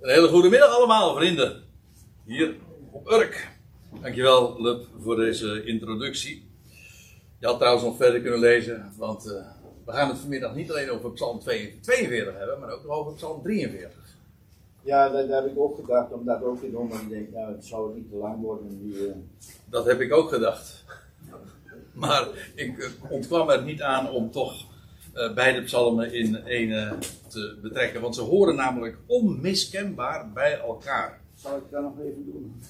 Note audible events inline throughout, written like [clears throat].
Een hele goede middag allemaal, vrienden. Hier op Urk. Dankjewel, Lub, voor deze introductie. Je had trouwens nog verder kunnen lezen, want uh, we gaan het vanmiddag niet alleen over Psalm 42 hebben, maar ook nog over Psalm 43. Ja, daar, daar, heb ik ook gedacht om dat ook doen, maar ik denk, nou, het zou niet te lang worden. Die, uh... Dat heb ik ook gedacht. Maar ik uh, ontkwam er niet aan om toch beide psalmen in ene te betrekken. Want ze horen namelijk onmiskenbaar bij elkaar. Zal ik dat nog even doen?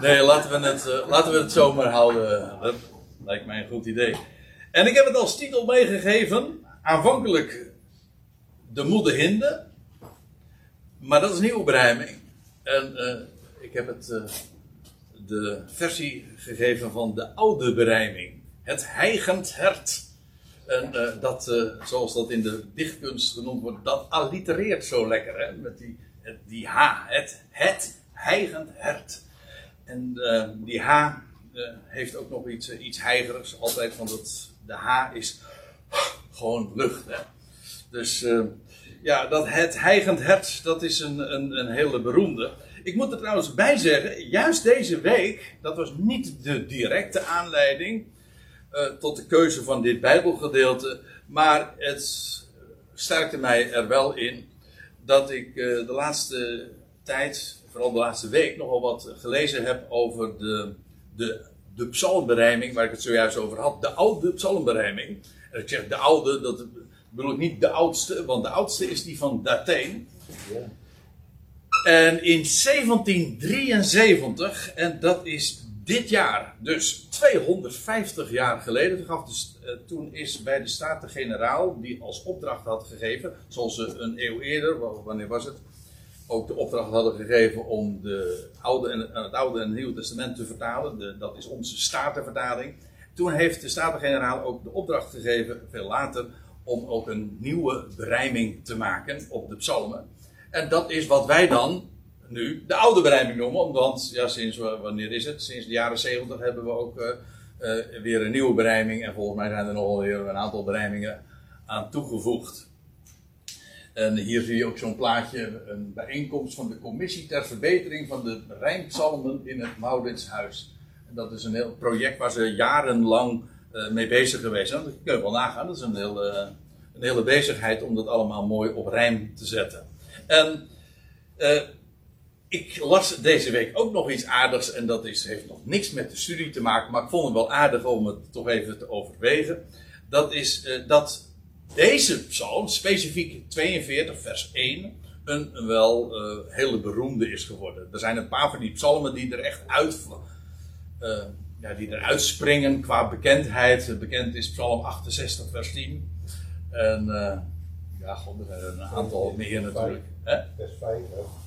Nee, laten we het, uh, laten we het zomaar houden. Dat lijkt mij een goed idee. En ik heb het als titel meegegeven. Aanvankelijk de moeder hinde. Maar dat is nieuwe berijming. En uh, ik heb het de versie gegeven van de oude berijming. Het heigend hert. En uh, dat, uh, zoals dat in de dichtkunst genoemd wordt, dat allitereert zo lekker. Hè? Met die, die H. Het, het heigend hert. En uh, die H heeft ook nog iets, iets heigerigs. Altijd, want het, de H is gewoon lucht. Hè? Dus ja, dat het heigend hert, dat is een, een, een hele beroemde. Ik moet er trouwens bij zeggen, juist deze week, dat was niet de directe aanleiding uh, tot de keuze van dit Bijbelgedeelte, maar het sterkte mij er wel in dat ik uh, de laatste tijd, vooral de laatste week, nogal wat gelezen heb over de, de, de psalmberijming, waar ik het zojuist over had, de oude psalmberijming. En ik zeg de oude, dat bedoel ik niet de oudste, want de oudste is die van Dateen. Ja. En in 1773, en dat is dit jaar, dus 250 jaar geleden, gaf dus, uh, toen is bij de Staten-Generaal, die als opdracht had gegeven, zoals ze een eeuw eerder, wanneer was het, ook de opdracht hadden gegeven om de oude en, het Oude en het Nieuwe Testament te vertalen. De, dat is onze Statenvertaling. Toen heeft de Staten-Generaal ook de opdracht gegeven, veel later, om ook een nieuwe berijming te maken op de psalmen. En dat is wat wij dan nu de oude berijming noemen. Want ja, sinds wanneer is het? Sinds de jaren 70 hebben we ook uh, uh, weer een nieuwe berijming. En volgens mij zijn er nog weer een aantal berijmingen aan toegevoegd. En hier zie je ook zo'n plaatje, een bijeenkomst van de commissie ter verbetering van de rijmpsalmen in het Mauritshuis. En dat is een heel project waar ze jarenlang uh, mee bezig geweest zijn. Dat kun je wel nagaan, dat is een hele, een hele bezigheid om dat allemaal mooi op rijm te zetten. En ik las deze week ook nog iets aardigs. En dat is, heeft nog niks met de studie te maken. Maar ik vond het wel aardig om het toch even te overwegen. Dat is uh, dat deze psalm, specifiek 42, vers 1. Een, wel uh, hele beroemde is geworden. Er zijn een paar van die psalmen die er echt uit. ja, die eruit springen qua bekendheid. Bekend is Psalm 68, vers 10. En ja, er zijn een aantal meer natuurlijk. Vers 5, hè?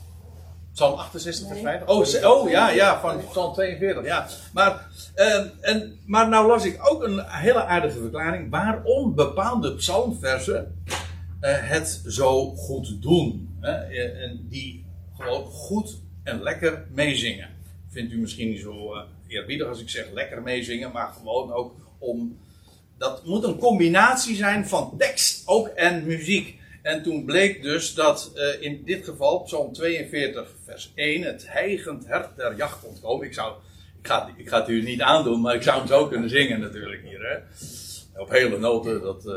Psalm 68, vers 5. Oh, oh ja, ja, van Psalm 42. Ja. Maar, uh, en, maar nou las ik ook een hele aardige verklaring waarom bepaalde psalmversen uh, het zo goed doen. Hè? En die gewoon goed en lekker meezingen. Vindt u misschien niet zo uh, eerbiedig als ik zeg lekker meezingen, maar gewoon ook om. Dat moet een combinatie zijn van tekst ook en muziek. En toen bleek dus dat uh, in dit geval, Psalm 42, vers 1, het heigend hert der jacht ontkomen. Ik, zou, ik, ga, ik ga het u niet aandoen, maar ik zou hem zo kunnen zingen natuurlijk hier. Hè? Op hele noten, dat, uh,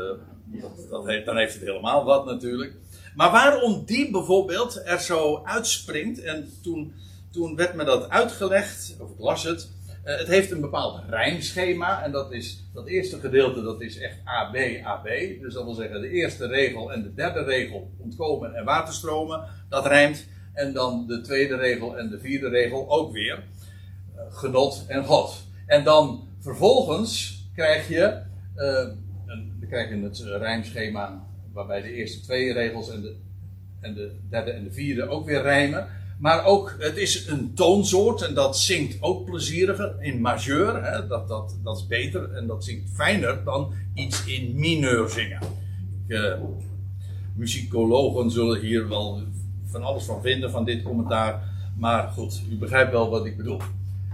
dat, dat heeft, dan heeft het helemaal wat natuurlijk. Maar waarom die bijvoorbeeld er zo uitspringt, en toen, toen werd me dat uitgelegd, of ik las het, het heeft een bepaald rijmschema. En dat is dat eerste gedeelte, dat is echt AB, AB. Dus dat wil zeggen, de eerste regel en de derde regel, ontkomen en waterstromen, dat rijmt. En dan de tweede regel en de vierde regel ook weer. Uh, genot en God. En dan vervolgens krijg je, een, dan krijg je het rijmschema waarbij de eerste twee regels en de, en de derde en de vierde ook weer rijmen. Maar ook, het is een toonsoort en dat zingt ook plezieriger in majeur. Hè, dat, dat, dat is beter en dat zingt fijner dan iets in mineur zingen. Ik, uh, muzikologen zullen hier wel van alles van vinden van dit commentaar. Maar goed, u begrijpt wel wat ik bedoel.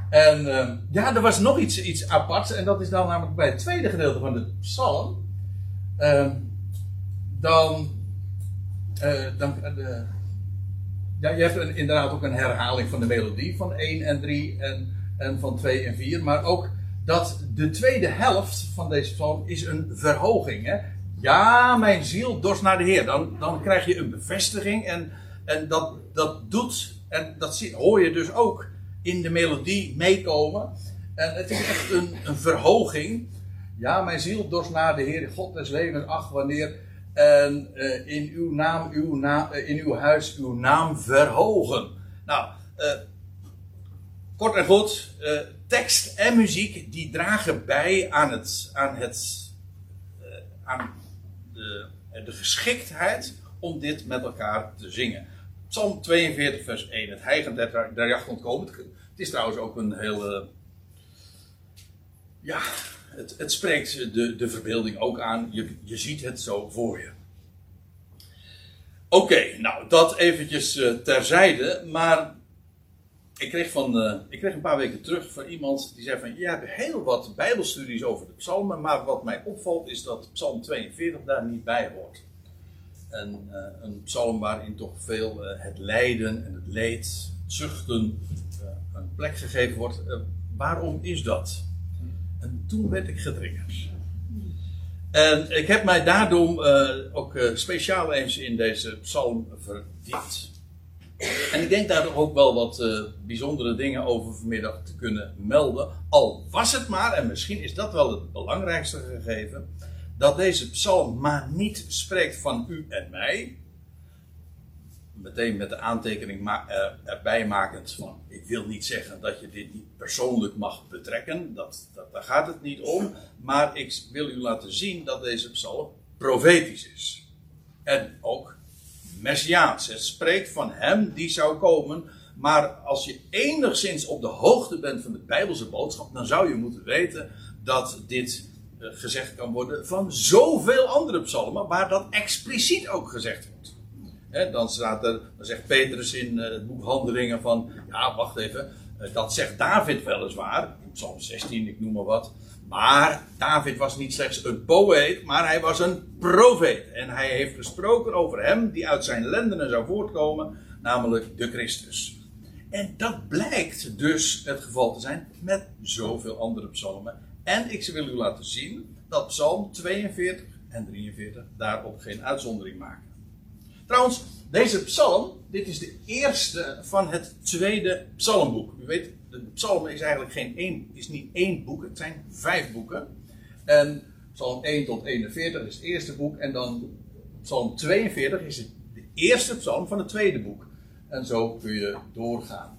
En uh, ja, er was nog iets, iets aparts. En dat is dan namelijk bij het tweede gedeelte van de psalm. Uh, dan. dan ja, je hebt inderdaad ook een herhaling van de melodie van 1 en 3 en, en van 2 en 4. Maar ook dat de tweede helft van deze psalm is een verhoging. Hè? Ja, mijn ziel dorst naar de Heer. Dan, dan krijg je een bevestiging en, en dat, dat doet, en dat hoor je dus ook in de melodie meekomen. En het is echt een, een verhoging. Ja, mijn ziel dorst naar de Heer, God des levens, ach wanneer. En uh, in uw naam, uw naam uh, in uw huis, uw naam verhogen. Nou, uh, kort en goed, tekst en muziek die dragen bij aan het, aan het, aan de, de geschiktheid om dit met elkaar te zingen. Psalm 42, vers 1. Het heigend der, der jacht ontkomen. Het is trouwens ook een hele. Ja, het, het spreekt de, de verbeelding ook aan. Je, je ziet het zo voor je. Oké, nou dat eventjes uh, terzijde. Maar ik kreeg, van, uh, ik kreeg een paar weken terug van iemand die zei van... Je hebt heel wat bijbelstudies over de psalmen. Maar wat mij opvalt is dat psalm 42 daar niet bij hoort. En, uh, een psalm waarin toch veel het lijden en het leed, het zuchten een plek gegeven wordt. waarom is dat? En toen werd ik getriggerd. En ik heb mij daarom uh, ook uh, speciaal eens in deze psalm verdiept. En ik denk daar ook wel wat uh, bijzondere dingen over vanmiddag te kunnen melden. Al was het maar, en misschien is dat wel het belangrijkste gegeven, dat deze psalm maar niet spreekt van u en mij, meteen met de aantekening erbij makend van ik wil niet zeggen dat je dit niet persoonlijk mag betrekken, dat, dat, daar gaat het niet om, maar ik wil u laten zien dat deze psalm profetisch is. En ook messiaans. Het spreekt van hem die zou komen, maar als je enigszins op de hoogte bent van de Bijbelse boodschap, dan zou je moeten weten dat dit eh, gezegd kan worden van zoveel andere psalmen, waar dat expliciet ook gezegd dan, staat er, dan zegt Petrus in uh, het boek Handelingen van, ja wacht even, uh, dat zegt David weliswaar, Psalm 16, ik noem maar wat. Maar David was niet slechts een poëet, maar hij was een profeet. En hij heeft gesproken over hem die uit zijn lendenen zou voortkomen, namelijk de Christus. En dat blijkt dus het geval te zijn met zoveel andere psalmen. En ik wil u laten zien dat Psalm 42 en 43 daarop geen uitzondering maken. Trouwens, deze psalm, dit is de eerste van het tweede psalmboek. U weet, de psalm is eigenlijk geen één, is niet één boek, het zijn vijf boeken. En psalm 1 tot 41 is het eerste boek. En dan psalm 42 is de eerste psalm van het tweede boek. En zo kun je doorgaan.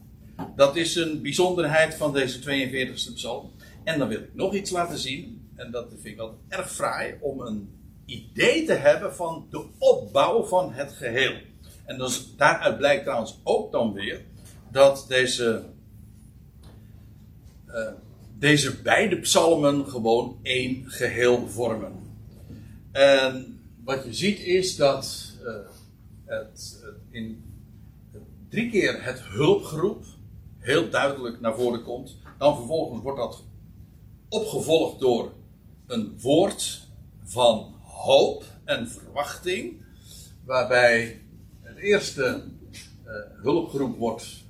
Dat is een bijzonderheid van deze 42e psalm. En dan wil ik nog iets laten zien. En dat vind ik wel erg fraai om een idee te hebben van de opbouw van het geheel. En dus, daaruit blijkt trouwens ook dan weer dat deze, uh, deze beide psalmen gewoon één geheel vormen. En wat je ziet is dat uh, het, in drie keer het hulpgeroep heel duidelijk naar voren komt. Dan vervolgens wordt dat opgevolgd door een woord van hoop en verwachting, waarbij het eerste uh, hulpgroep wordt,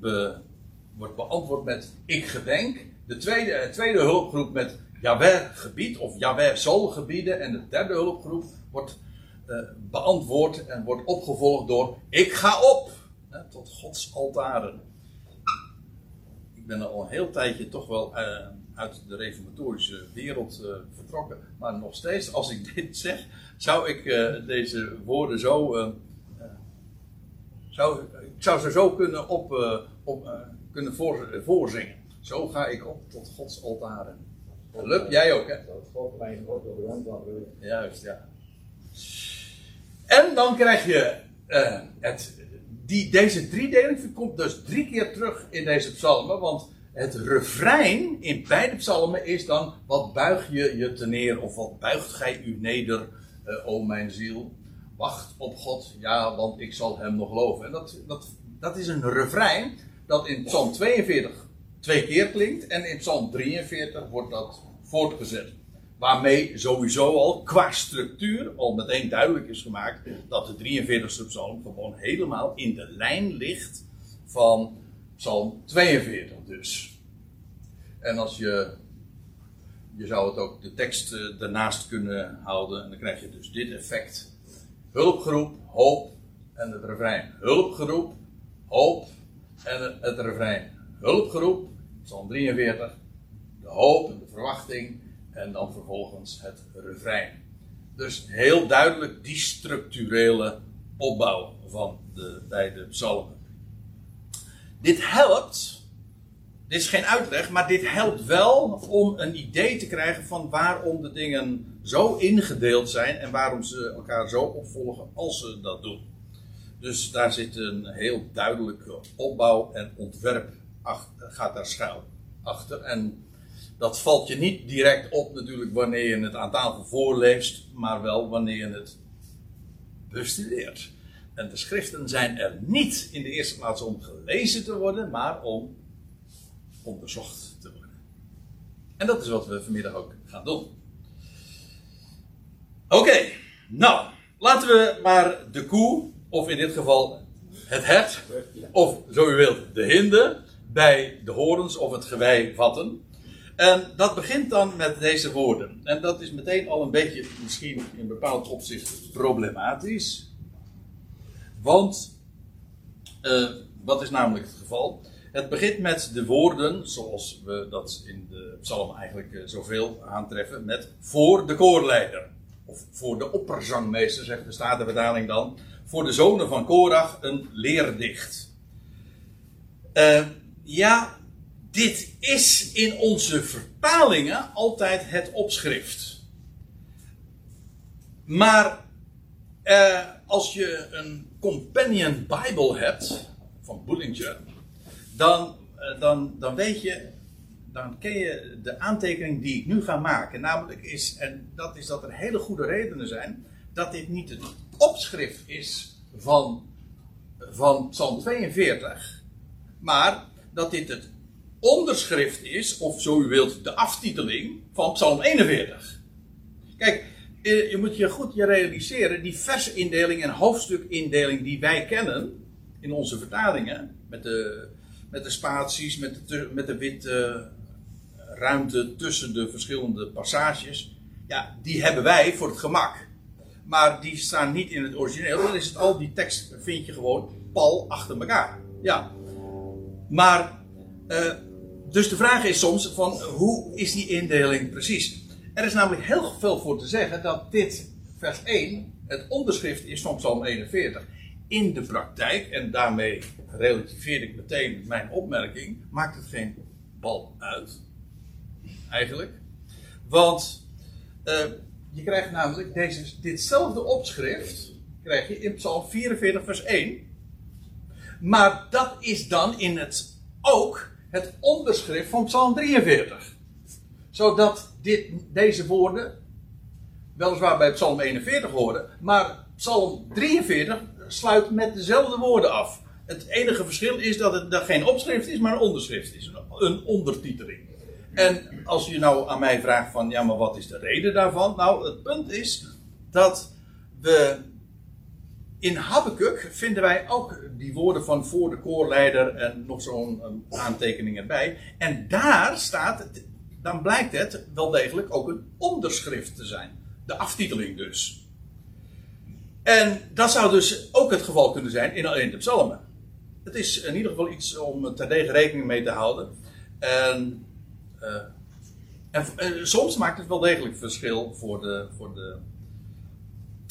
be, wordt beantwoord met ik gedenk, de tweede, uh, tweede hulpgroep met Jawel gebied of Jawel zal gebieden en de derde hulpgroep wordt uh, beantwoord en wordt opgevolgd door ik ga op tot Gods altaren. Ik ben al een heel tijdje toch wel uit de reformatorische wereld uh, vertrokken. Maar nog steeds, als ik [laughs] dit zeg, zou ik uh, deze woorden zo. Uh, zou, ik zou ze zo kunnen, op, op, kunnen voor, voorzingen. Zo ga ik op tot Gods altaren. Lup, jij ook, hè? God mijn God op de Juist, ja. En dan krijg je het, die, deze driedeling komt dus drie keer terug in deze psalmen. Want het refrein in beide psalmen is dan: Wat buig je je te neer, of wat buigt gij u neder, uh, o mijn ziel? Wacht op God, ja, want ik zal hem nog loven. En dat, dat, dat is een refrein dat in Psalm 42 twee keer klinkt, en in Psalm 43 wordt dat voortgezet. Waarmee sowieso al qua structuur al meteen duidelijk is gemaakt dat de 43ste psalm gewoon helemaal in de lijn ligt van psalm 42 dus. En als je, je zou het ook de tekst eh, ernaast kunnen houden en dan krijg je dus dit effect. Hulpgeroep, hoop en het refrein. Hulpgeroep, hoop en het, het refrein. Hulpgeroep, psalm 43, de hoop en de verwachting en dan vervolgens het refrein. Dus heel duidelijk die structurele opbouw van de beide psalmen. Dit helpt, dit is geen uitleg, maar dit helpt wel om een idee te krijgen van waarom de dingen zo ingedeeld zijn en waarom ze elkaar zo opvolgen als ze dat doen. Dus daar zit een heel duidelijke opbouw en ontwerp achter, gaat daar schuil achter. En dat valt je niet direct op natuurlijk wanneer je het aan tafel voorleest, maar wel wanneer je het bestudeert. En de schriften zijn er niet in de eerste plaats om gelezen te worden, maar om onderzocht te worden. En dat is wat we vanmiddag ook gaan doen. Oké, nou, laten we maar de koe, of in dit geval het hert, of zo u wilt, de hinde, bij de horens of het gewei vatten. En dat begint dan met deze woorden. En dat is meteen al een beetje, misschien in bepaald opzicht, problematisch. Want, uh, wat is namelijk het geval? Het begint met de woorden, zoals we dat in de psalm eigenlijk uh, zoveel aantreffen, met voor de koorleider. Of voor de opperzangmeester, zegt de Statenvertaling dan. Voor de zonen van Korach een leerdicht. Uh, ja, dit is in onze vertalingen altijd het opschrift. Maar eh, als je een Companion Bible hebt van Bullinger, dan, eh, dan, dan weet je, dan ken je de aantekening die ik nu ga maken. Namelijk is, en dat is dat er hele goede redenen zijn, dat dit niet het opschrift is van, van Psalm 42, maar dat dit het onderschrift is, of zo u wilt, de aftiteling van Psalm 41. Kijk, je moet je goed realiseren, die versindeling en hoofdstukindeling die wij kennen in onze vertalingen, met de, met de spaties, met de, met de witte ruimte tussen de verschillende passages, ja, die hebben wij voor het gemak. Maar die staan niet in het origineel, dan is het al die tekst vind je gewoon pal achter elkaar. Ja. Maar uh, dus de vraag is soms van hoe is die indeling precies? Er is namelijk heel veel voor te zeggen dat dit vers 1 het onderschrift is van Psalm 41. In de praktijk, en daarmee relativeer ik meteen mijn opmerking, maakt het geen bal uit. Eigenlijk. Want uh, je krijgt namelijk deze, ditzelfde opschrift krijg je in Psalm 44 vers 1. Maar dat is dan in het ook het onderschrift van Psalm 43. Zodat dit, deze woorden, weliswaar bij Psalm 41 horen, maar Psalm 43 sluit met dezelfde woorden af. Het enige verschil is dat het geen opschrift is, maar een onderschrift is. Een ondertiteling. En als je nou aan mij vraagt van, ja, maar wat is de reden daarvan? Nou, het punt is dat we in Habakkuk vinden wij ook die woorden van voor de koorleider en nog zo'n aantekening erbij. En daar staat, dan blijkt het wel degelijk ook een onderschrift te zijn. De aftiteling dus. En dat zou dus ook het geval kunnen zijn in alleen de psalmen. Het is in ieder geval iets om terdege rekening mee te houden. En, uh, en, en, soms maakt het wel degelijk verschil voor de, voor de,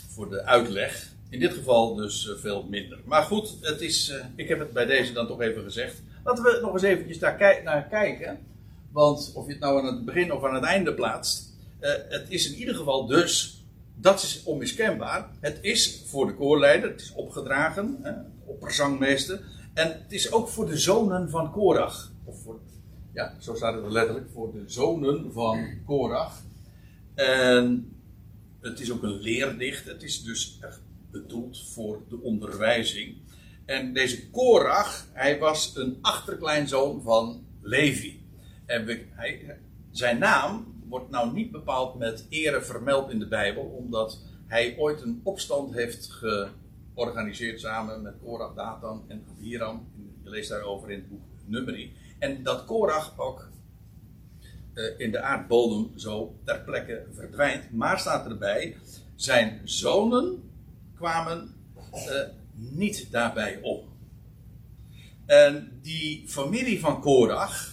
voor de uitleg. In dit geval dus eh, veel minder. Maar goed, het is, uh, ik heb het bij deze dan toch even gezegd. Laten we nog eens eventjes daar naar kijken. Want of je het nou aan het begin of aan het einde plaatst. Uh, het is in ieder geval dus, dat is onmiskenbaar. Het is voor de koorleider, het is opgedragen, hè, opperzangmeester. En het is ook voor de zonen van Korach. Of voor, ja, zo staat het letterlijk, voor de zonen van Korach. En het is ook een leerdicht. Het is dus echt bedoeld voor de onderwijzing. En deze Korach, hij was een achterkleinzoon van Levi. Zijn naam wordt nou niet bepaald met ere vermeld in de Bijbel, omdat hij ooit een opstand heeft georganiseerd samen met Korach, Datan en Abiram. Je leest daarover in het boek Numeri. En dat Korach ook uh, in de aardbodem zo ter plekke verdwijnt. Maar staat erbij, zijn zonen kwamen uh, niet daarbij om. En die familie van Korach,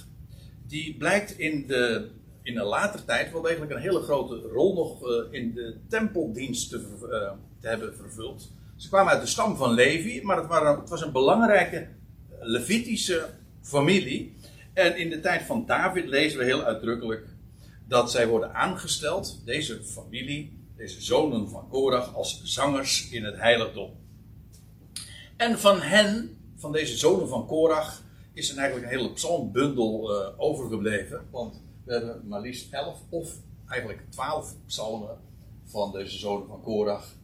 die blijkt in de, in een later tijd wel degelijk een hele grote rol nog uh, in de tempeldienst te, uh, te, hebben vervuld. Ze kwamen uit de stam van Levi, maar het, waren, het was een belangrijke Levitische familie. En in de tijd van David lezen we heel uitdrukkelijk dat zij worden aangesteld, deze familie, deze zonen van Korach, als zangers in het heiligdom. En van hen, van deze zonen van Korach, is eigenlijk een hele psalmbundel uh, overgebleven. Want we hebben maar liefst elf of eigenlijk twaalf psalmen van deze zonen van Korach.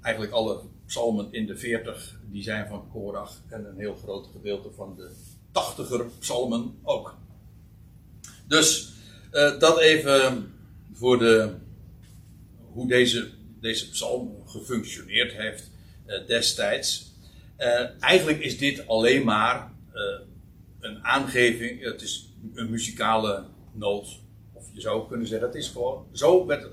Eigenlijk alle psalmen in de veertig die zijn van Korach. En een heel groot gedeelte van de tachtiger psalmen ook. Dus uh, dat even voor de, hoe deze, deze psalm gefunctioneerd heeft uh, destijds. Eigenlijk is dit alleen maar een aangeving, het is een muzikale noot. Of je zou kunnen zeggen, het is gewoon, zo werd,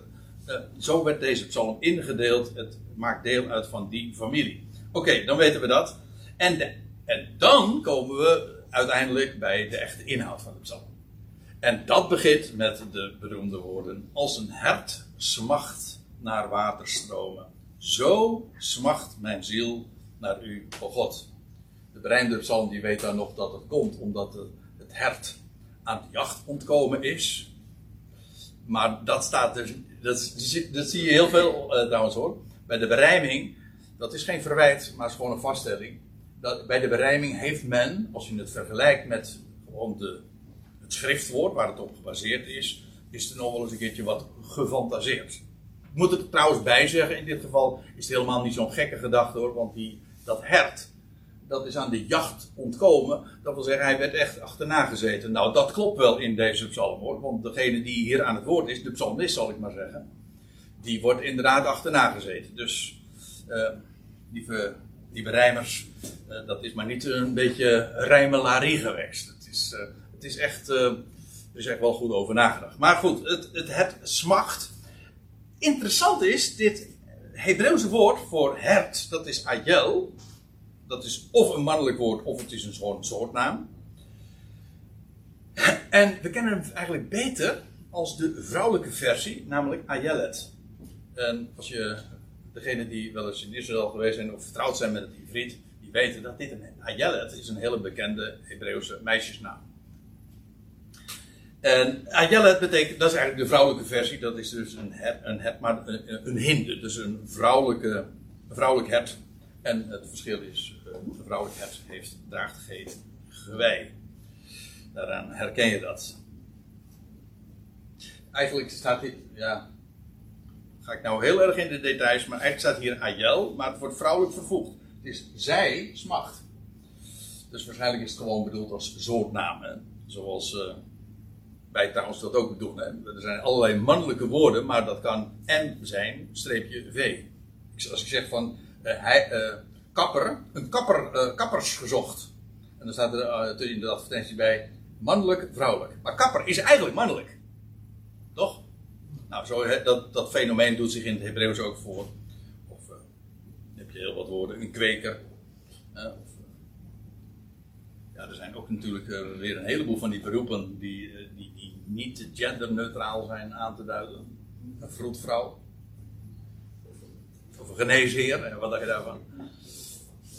zo werd deze psalm ingedeeld. Het maakt deel uit van die familie. Oké, dan weten we dat. En, en dan komen we uiteindelijk bij de echte inhoud van de psalm. En dat begint met de beroemde woorden: Als een hert smacht naar waterstromen, zo smacht mijn ziel naar u, o God. De berijmde psalm die weet dan nog dat het komt omdat het hert aan de jacht ontkomen is. Maar dat staat dus, dat, dat zie je heel veel uh, trouwens hoor. Bij de berijming, dat is geen verwijt, maar is gewoon een vaststelling. Dat, bij de berijming heeft men, als je het vergelijkt met gewoon de het schriftwoord waar het op gebaseerd is, is er nog wel eens een keertje wat gefantaseerd. Ik moet er trouwens bij zeggen, in dit geval is het helemaal niet zo'n gekke gedachte hoor, want die, dat hert, dat is aan de jacht ontkomen. Dat wil zeggen, hij werd echt achterna gezeten. Nou, dat klopt wel in deze psalm hoor, want degene die hier aan het woord is, de psalmist zal ik maar zeggen, die wordt inderdaad achterna gezeten. Dus, uh, lieve, lieve rijmers, uh, dat is maar niet een beetje rijmelarie geweest. Het is... Uh, het is echt, er echt wel goed over nagedacht. Maar goed, het, het, het smacht. Interessant is, dit Hebreeuwse woord voor hert, dat is ayel. Dat is of een mannelijk woord, of het is een soort soortnaam. En we kennen hem eigenlijk beter als de vrouwelijke versie, namelijk ayelet. En als je, degene die wel eens in Israël geweest zijn of vertrouwd zijn met het Ivriet, die weten dat dit een ayelet is, een hele bekende Hebreeuwse meisjesnaam. En Ayala betekent, dat is eigenlijk de vrouwelijke versie, dat is dus een het, een het maar een, een hinde, dus een vrouwelijke, vrouwelijk hert. En het verschil is, een vrouwelijk hert heeft, draagt geen gewei. Daaraan herken je dat. Eigenlijk staat hier, ja, ga ik nou heel erg in de details, maar eigenlijk staat hier Ayel, maar het wordt vrouwelijk vervoegd. Het is zij smacht. Dus waarschijnlijk is het gewoon bedoeld als soortnaam, hè? zoals... Uh, wij trouwens dat ook. Hè. Er zijn allerlei mannelijke woorden, maar dat kan en zijn, streepje v. Als ik zeg van uh, hij, kapper, een kapper, uh, kappers gezocht. En dan staat er in de advertentie bij mannelijk, vrouwelijk. Maar kapper is eigenlijk mannelijk. Toch? Nou, zo, dat, dat fenomeen doet zich in het Hebreeuws ook voor. Of heb je heel wat woorden, een kweker. ja, er zijn ook natuurlijk weer een heleboel van die beroepen die, die niet genderneutraal zijn aan te duiden. Een vroedvrouw. Of een geneesheer, wat dacht je daarvan?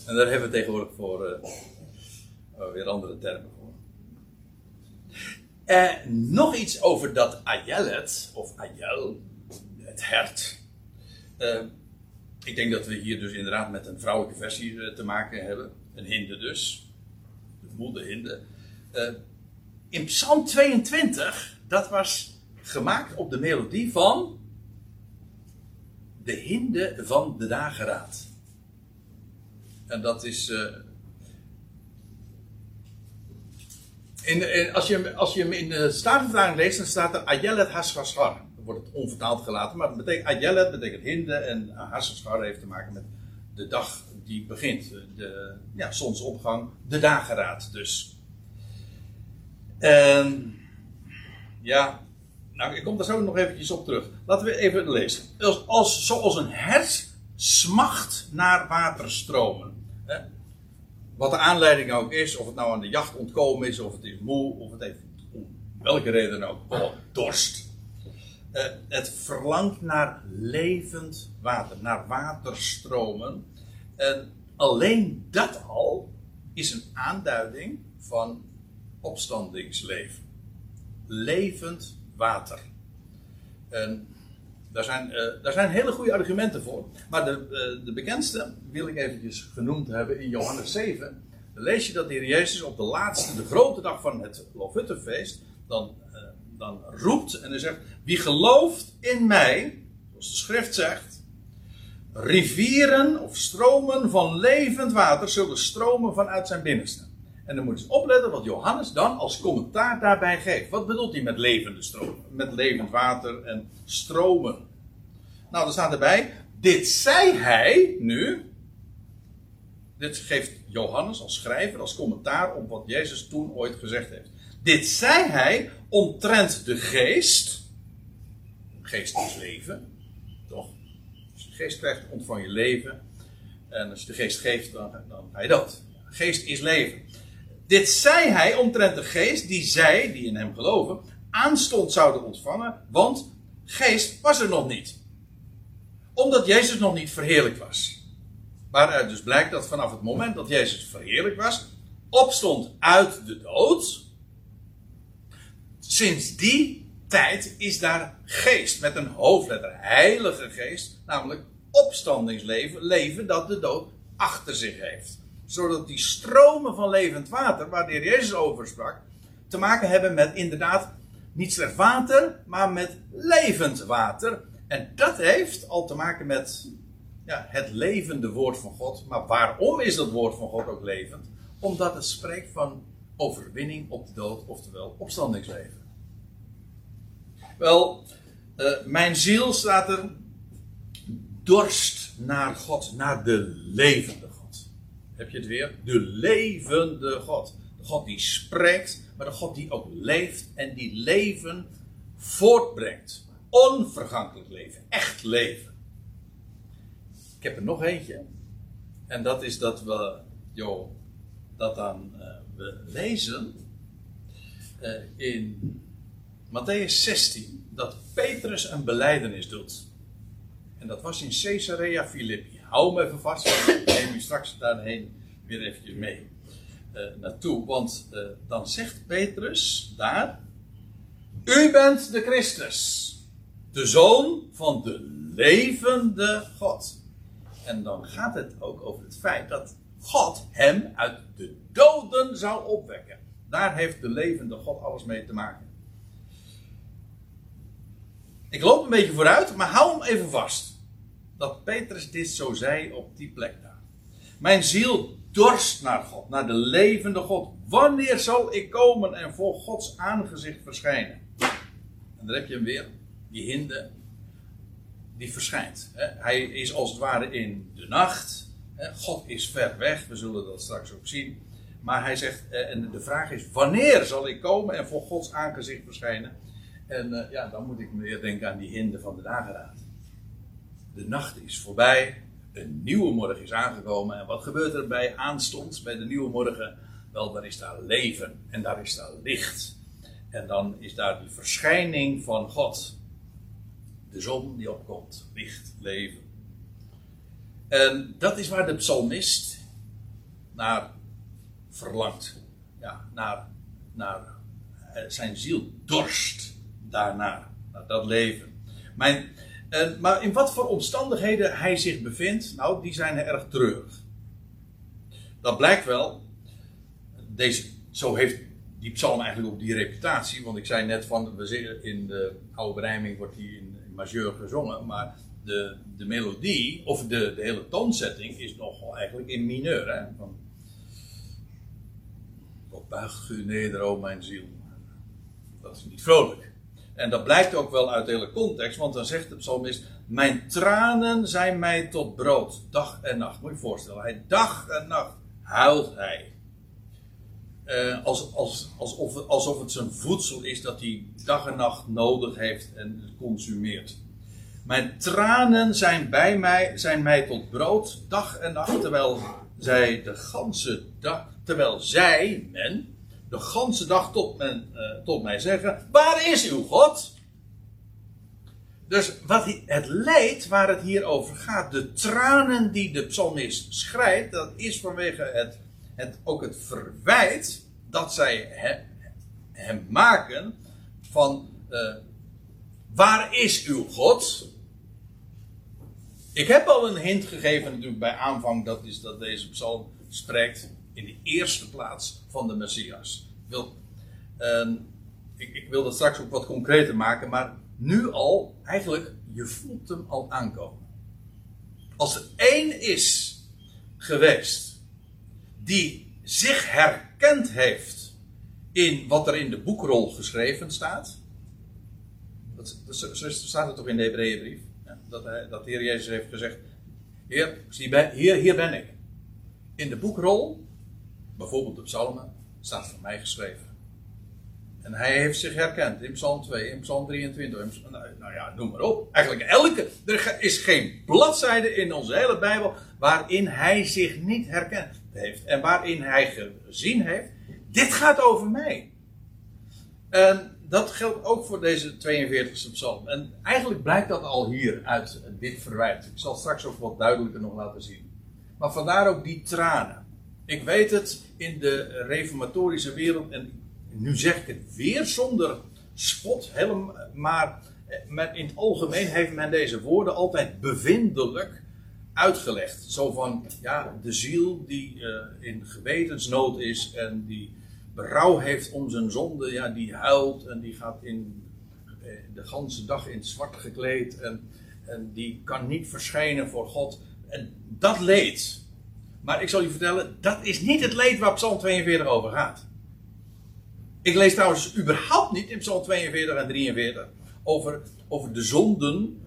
En daar hebben we tegenwoordig voor uh, weer andere termen voor. Uh, nog iets over dat ayelet, of ayel, het hert. Uh, ik denk dat we hier dus inderdaad met een vrouwelijke versie te maken hebben. Een hinde dus. De moeder hinde in Psalm 22, dat was gemaakt op de melodie van de hinde van de dageraad. En dat is uh, In, als, je, als je hem in de Statenvertaling leest, dan staat er Ayelet Haschashar. Dan wordt het onvertaald gelaten, maar het betekent, Ayelet betekent hinde en Haschashar heeft te maken met de dag die begint. De ja, zonsopgang, de dageraad dus. En ja, nou, ik kom daar zo nog eventjes op terug. Laten we even lezen. Als, als, zoals een hert smacht naar waterstromen. Wat de aanleiding ook is, of het nou aan de jacht ontkomen is, of het is moe, of het heeft om welke reden ook, dorst. Uh, het verlangt naar levend water, naar waterstromen. En alleen dat al is een aanduiding van opstandingsleven. Levend water. En daar zijn, uh, daar zijn hele goede argumenten voor. Maar de, uh, de bekendste wil ik eventjes genoemd hebben in Johannes 7. Dan lees je dat de Heer Jezus op de laatste, de grote dag van het Lofuttefeest, dan, uh, dan roept en hij zegt: Wie gelooft in mij, zoals de schrift zegt, rivieren of stromen van levend water zullen stromen vanuit zijn binnenste. En dan moet je opletten wat Johannes dan als commentaar daarbij geeft. Wat bedoelt hij met levende stromen? Met levend water en stromen. Nou, er staat erbij. Dit zei hij nu. Dit geeft Johannes als schrijver, als commentaar op wat Jezus toen ooit gezegd heeft. Dit zei hij omtrent de geest. Geest is leven. Toch? Als je de geest krijgt, ontvang je leven. En als je de geest geeft, dan, dan ga je dat. Geest is leven. Dit zei hij omtrent de geest die zij, die in hem geloven, aanstond zouden ontvangen, want geest was er nog niet. Omdat Jezus nog niet verheerlijk was. Waaruit dus blijkt dat vanaf het moment dat Jezus verheerlijk was, opstond uit de dood. Sinds die tijd is daar geest met een hoofdletter, heilige geest, namelijk opstandingsleven, leven dat de dood achter zich heeft zodat die stromen van levend water, waar de heer Jezus over sprak, te maken hebben met inderdaad niet slechts water, maar met levend water. En dat heeft al te maken met ja, het levende woord van God. Maar waarom is dat woord van God ook levend? Omdat het spreekt van overwinning op de dood, oftewel opstandingsleven. Wel, uh, mijn ziel staat er dorst naar God, naar de levende heb je het weer? De levende God. De God die spreekt, maar de God die ook leeft en die leven voortbrengt. Onvergankelijk leven, echt leven. Ik heb er nog eentje. En dat is dat we, joh, dat dan uh, we lezen uh, in Matthäus 16 dat Petrus een beleidenis doet. En dat was in Caesarea Philippi hou hem even vast. Ik neem je straks daarheen weer eventjes mee uh, naartoe. Want uh, dan zegt Petrus daar: U bent de Christus, de zoon van de levende God. En dan gaat het ook over het feit dat God hem uit de doden zou opwekken. Daar heeft de levende God alles mee te maken. Ik loop een beetje vooruit, maar hou hem even vast dat Petrus dit zo zei op die plek daar. Mijn ziel dorst naar God, naar de levende God. Wanneer zal ik komen en voor Gods aangezicht verschijnen? En daar heb je hem weer, die hinde, die verschijnt. Hij is als het ware in de nacht. God is ver weg, we zullen dat straks ook zien. Maar hij zegt, eh, en de vraag is, wanneer zal ik komen en voor Gods aangezicht verschijnen? En eh, ja, dan moet ik weer denken aan die hinde van de dageraad. De nacht is voorbij. Een nieuwe morgen is aangekomen. En wat gebeurt er bij aanstonds, bij de nieuwe morgen? Wel, daar is daar leven en daar is daar licht. En dan is daar die verschijning van God. De zon die opkomt, licht, leven. En dat is waar de psalmist naar verlangt. Ja, naar, naar eh, zijn ziel dorst daarnaar, naar dat leven. Mijn, en, maar in wat voor omstandigheden hij zich bevindt, nou, die zijn erg treurig. Dat blijkt wel. Deze, zo heeft die psalm eigenlijk ook die reputatie. Want ik zei net van, we zitten in de oude berijming wordt die in, majeur gezongen. Maar de, de melodie, of de, de hele toonzetting, is nogal eigenlijk in mineur. Hè? Van, buigt u neder, o mijn ziel. Dat is niet vrolijk. En dat blijkt ook wel uit de hele context, want dan zegt de psalmist: Mijn tranen zijn mij tot brood, dag en nacht. Moet je je voorstellen, hij dag en nacht huilt hij. Uh, als, als, alsof, alsof het zijn voedsel is dat hij dag en nacht nodig heeft en consumeert. Mijn tranen zijn bij mij, zijn mij tot brood, dag en nacht, terwijl zij de ganse dag, terwijl zij, men, de ganse dag tot, men, uh, tot mij zeggen: Waar is uw God? Dus wat het leed waar het hier over gaat, de tranen die de psalmist schrijft, dat is vanwege het, het, ook het verwijt dat zij hem, hem maken van uh, waar is uw God? Ik heb al een hint gegeven natuurlijk bij aanvang, dat is dat deze psalm spreekt in de eerste plaats van de Messias. Ik wil, uh, ik, ik wil dat straks ook wat concreter maken, maar nu al, eigenlijk, je voelt hem al aankomen. Als er één is geweest die zich herkend heeft in wat er in de boekrol geschreven staat. Dat, dat, staat het toch in de Hebreeënbrief? Ja, dat, dat de Heer Jezus heeft gezegd: Heer, hier, hier ben ik. In de boekrol, bijvoorbeeld de psalmen, staat van mij geschreven. En hij heeft zich herkend in Psalm 2, in Psalm 23. In, nou, nou, ja, noem maar op. Eigenlijk elke. Er is geen bladzijde in onze hele Bijbel waarin hij zich niet herkend heeft. En waarin hij gezien heeft. Dit gaat over mij. En dat geldt ook voor deze 42e psalm. En eigenlijk blijkt dat al hier uit dit verwijt. Ik zal straks ook wat duidelijker nog laten zien. Maar vandaar ook die tranen. Ik weet het in de reformatorische wereld. En nu zeg ik het weer zonder spot, helemaal, maar in het algemeen heeft men deze woorden altijd bevindelijk uitgelegd. Zo van, ja, de ziel die uh, in gewetensnood is en die berouw heeft om zijn zonde, ja, die huilt en die gaat in, uh, de ganse dag in zwart gekleed en, en die kan niet verschijnen voor God. En dat leed. Maar ik zal je vertellen, dat is niet het leed waar Psalm 42 over gaat. Ik lees trouwens überhaupt niet in Psalm 42 en 43 over, over de zonden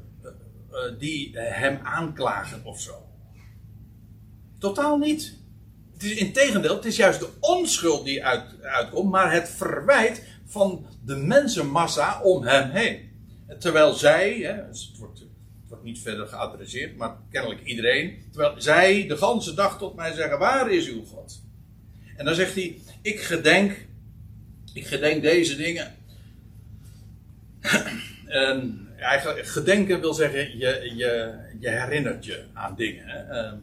uh, die hem aanklagen of zo. Totaal niet. Het is integendeel, het is juist de onschuld die uit, uitkomt, maar het verwijt van de mensenmassa om hem heen. Terwijl zij, hè, het, wordt, niet verder geadresseerd, maar kennelijk iedereen, terwijl zij de ganse dag tot mij zeggen: Waar is uw God? En dan zegt hij: Ik gedenk ik gedenk deze dingen. [clears throat] en eigenlijk, gedenken wil zeggen, je, je, je herinnert je aan dingen. Ehm,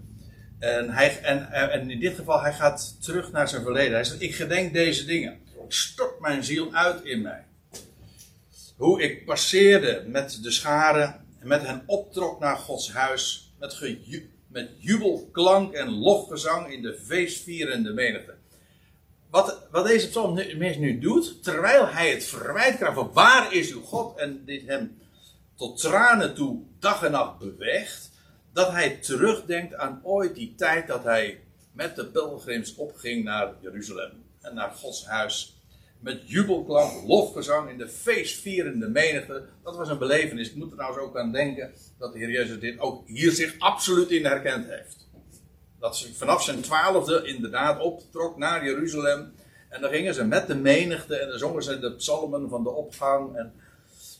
en, hij, en, in dit geval, hij gaat terug naar zijn verleden. Hij zegt, ik gedenk deze dingen. Ik stort mijn ziel uit in mij. Hoe ik passeerde met de scharen en met hen optrok naar Gods huis. Met, geju, met jubelklank en lofgezang in de feestvierende menigte wat, wat deze psalmist nu doet, terwijl hij het verwijt krijgt van waar is uw God en dit hem tot tranen toe dag en nacht beweegt, dat hij terugdenkt aan ooit die tijd dat hij met de pelgrims opging naar Jeruzalem en naar Gods huis. Met jubelklank, lofgezang in de feestvierende menigte. Dat was een belevenis. Ik moet er trouwens ook aan denken dat de Heer Jezus dit ook hier zich absoluut in herkend heeft dat ze vanaf zijn twaalfde inderdaad optrok naar Jeruzalem. En dan gingen ze met de menigte en dan zongen ze de psalmen van de opgang. En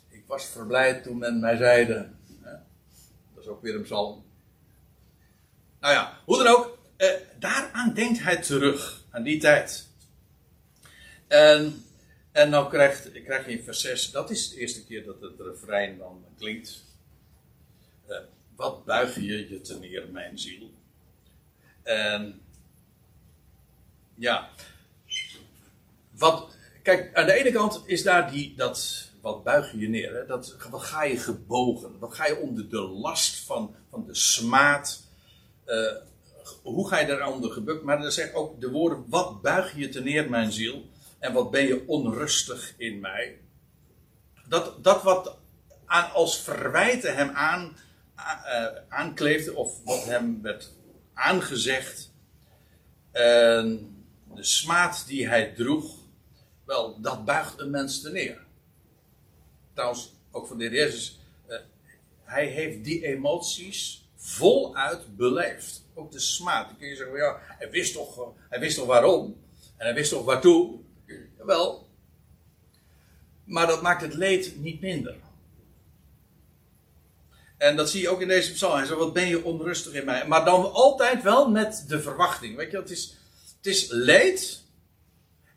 ik was verblijd toen men mij zeide. Dat is ook weer een psalm. Nou ja, hoe dan ook. Eh, daaraan denkt hij terug, aan die tijd. En, en dan krijgt, krijg je in vers 6, dat is de eerste keer dat het refrein dan klinkt. Eh, wat buig je je te neer, mijn ziel? En ja, wat, kijk, aan de ene kant is daar die, dat, wat buig je neer, hè? Dat, wat ga je gebogen, wat ga je onder de last van, van de smaad, uh, hoe ga je daaronder gebukt, maar dan zegt ook de woorden, wat buig je te neer mijn ziel, en wat ben je onrustig in mij. Dat, dat wat aan, als verwijten hem aan, uh, aankleefde, of wat hem werd aangezegd. En de smaad die hij droeg, wel, dat buigt een mens te neer. Trouwens, ook van de Jezus, uh, hij heeft die emoties voluit beleefd. Ook de smaad. Dan kun je zeggen, ja, hij wist toch, hij wist toch waarom? En hij wist toch waartoe? Wel, maar dat maakt het leed niet minder. En dat zie je ook in deze psalm. Hij zegt, wat ben je onrustig in mij. Maar dan altijd wel met de verwachting. Weet je, het is, het is leed.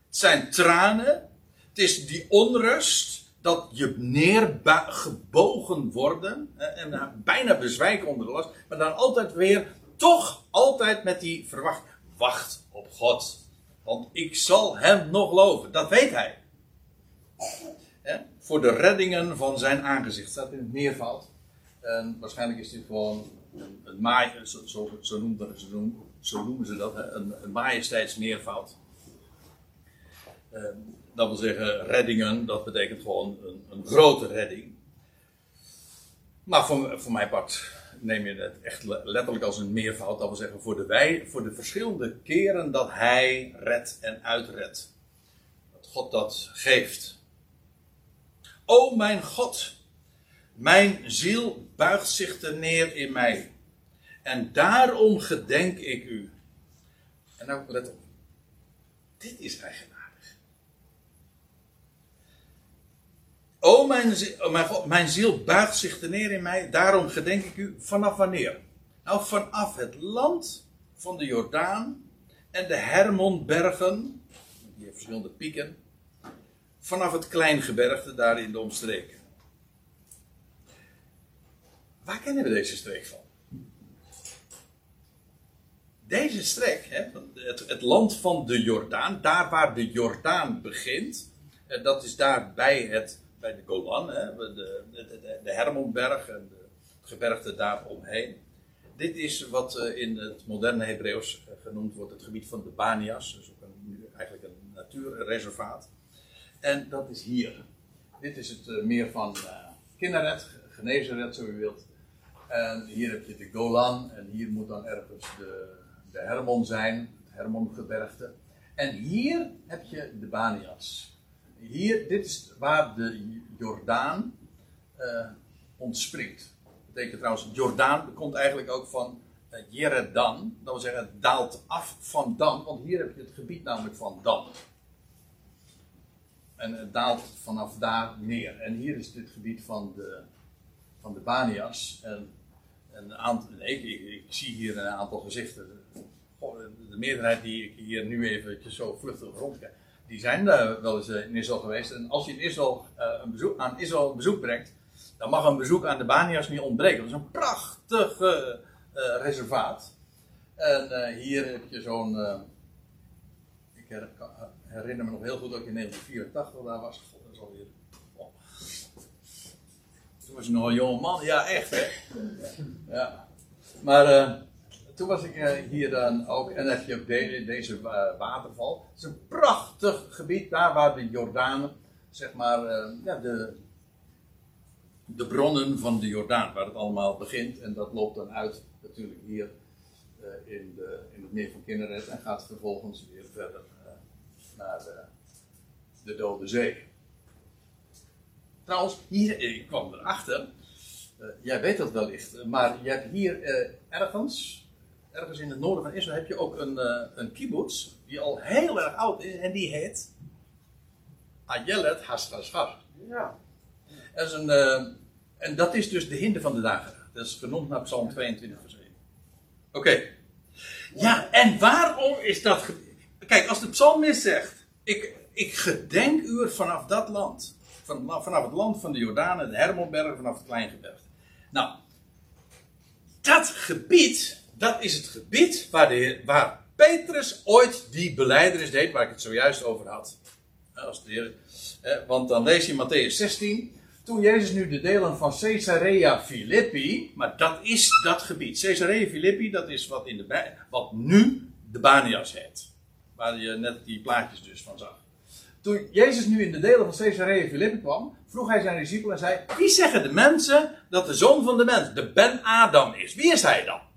Het zijn tranen. Het is die onrust. Dat je neergebogen worden. En bijna bezwijken onder de last. Maar dan altijd weer, toch altijd met die verwachting. Wacht op God. Want ik zal hem nog loven. Dat weet hij. Voor de reddingen van zijn aangezicht. Staat in het meervoud. En waarschijnlijk is dit gewoon een, maai, zo, zo, zo, noemen, zo, noemen ze dat, een, een majesteitsmeervoud. Uh, dat wil zeggen, reddingen, dat betekent gewoon een, een grote redding. Maar voor, voor mijn part neem je het echt letterlijk als een meervoud. Dat wil zeggen, voor de, wij, voor de verschillende keren dat hij redt en uitredt. Dat God dat geeft. O mijn God, mijn ziel buigt zich te neer in mij. En daarom gedenk ik u. En nou, let op. Dit is eigenaardig. O mijn mijn, mijn ziel buigt zich te neer in mij. Daarom gedenk ik u. Vanaf wanneer? Nou, vanaf het land van de Jordaan en de Hermonbergen. Die heeft verschillende pieken. Vanaf het Kleingebergte daar in de omstreken. Waar kennen we deze streek van? Deze streek, hè, het, het, land van de Jordaan, daar waar de Jordaan begint, eh, dat is daar bij, het, bij de Golan, hè, de, de, de Hermonberg en de, het gebergte daaromheen. Dit is wat eh, in het moderne Hebreeuws eh, genoemd wordt het gebied van de Banias, dus ook eigenlijk een natuurreservaat. En dat is hier. Dit is het meer van Kinneret, Genezeret, zo u wilt. En hier heb je de Golan en hier moet dan ergens de, de Hermon zijn, het Hermongebergte. En hier heb je de Banias. Hier, dit is waar de Jordaan uh, ontspringt. Dat betekent trouwens, Jordaan komt eigenlijk ook van uh, Jeredan. Dat wil zeggen, het daalt af van Dan, want hier heb je het gebied namelijk van Dan. En het daalt vanaf daar neer. En hier is dit gebied van de, van de Banias. En een aantal, ik, ik, zie hier een aantal gezichten. de meerderheid die ik hier nu even zo vluchtig rondkijk, die zijn wel eens eh, in Israël geweest. En als je in Israël, uh, een bezoek, aan Israël een bezoek brengt, dan mag een bezoek aan de Banias niet ontbreken. Dat is een prachtig reservaat. En hier heb je zo'n. ik herinner me nog heel goed dat ik in 1984 daar was. Dat is alweer toen was nog een jonge man. Ja, echt hè. Ja. Maar toen was ik uh, hier dan ook. En heb je ook de, deze uh, waterval. Het is een prachtig gebied. Daar waar de Jordaan, zeg maar, ja, de, de bronnen van de Jordaan. Waar het allemaal begint. En dat loopt dan uit natuurlijk hier in, de, in het meer van Kinneret. En gaat vervolgens weer verder naar de, de Dode Zee. Trouwens, hier, ik kwam erachter. Jij weet dat wellicht, maar je hebt hier ergens, ergens in het noorden van Israël, heb je ook een, uh, een kibbutz die al heel erg oud is en die heet Ayelet Hashashar. Ja. Dat is een, en dat is dus de hinder van de dagen. Dat is genoemd naar Psalm 22 vers 1. Oké. Ja, en waarom is dat... Kijk, als de psalmist zegt, ik, ik gedenk u vanaf dat land van, vanaf het land van de Jordanen, de Hermonberg, vanaf het Kleingebergte. Nou, dat gebied, dat is het gebied waar, waar Petrus ooit die beleidenis deed, waar ik het zojuist over had. Als de want dan lees je Matthäus 16. Toen Jezus nu de delen van Caesarea Philippi, maar dat is dat gebied. Caesarea Philippi, dat is wat, in de, wat nu de Banias heet. Waar je net die plaatjes dus van zag. Toen Jezus nu in de delen van Caesarea Philippi kwam, vroeg hij zijn discipelen en zei: Wie zeggen de mensen dat de zoon van de mens, de Ben Adam is? Wie is hij dan?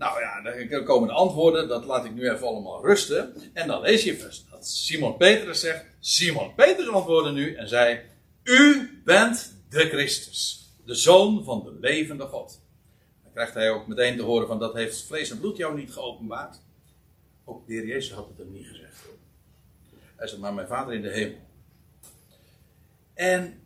Nou ja, dan komen de antwoorden, dat laat ik nu even allemaal rusten. En dan lees je vers dat Simon Petrus zegt, Simon Petrus antwoordde nu en zei, u bent de Christus, de Zoon van de levende God. Dan krijgt hij ook meteen te horen van, dat heeft vlees en bloed jou niet geopenbaard. Ook de Heer Jezus had het hem niet gezegd. Hij zegt, maar mijn Vader in de hemel. En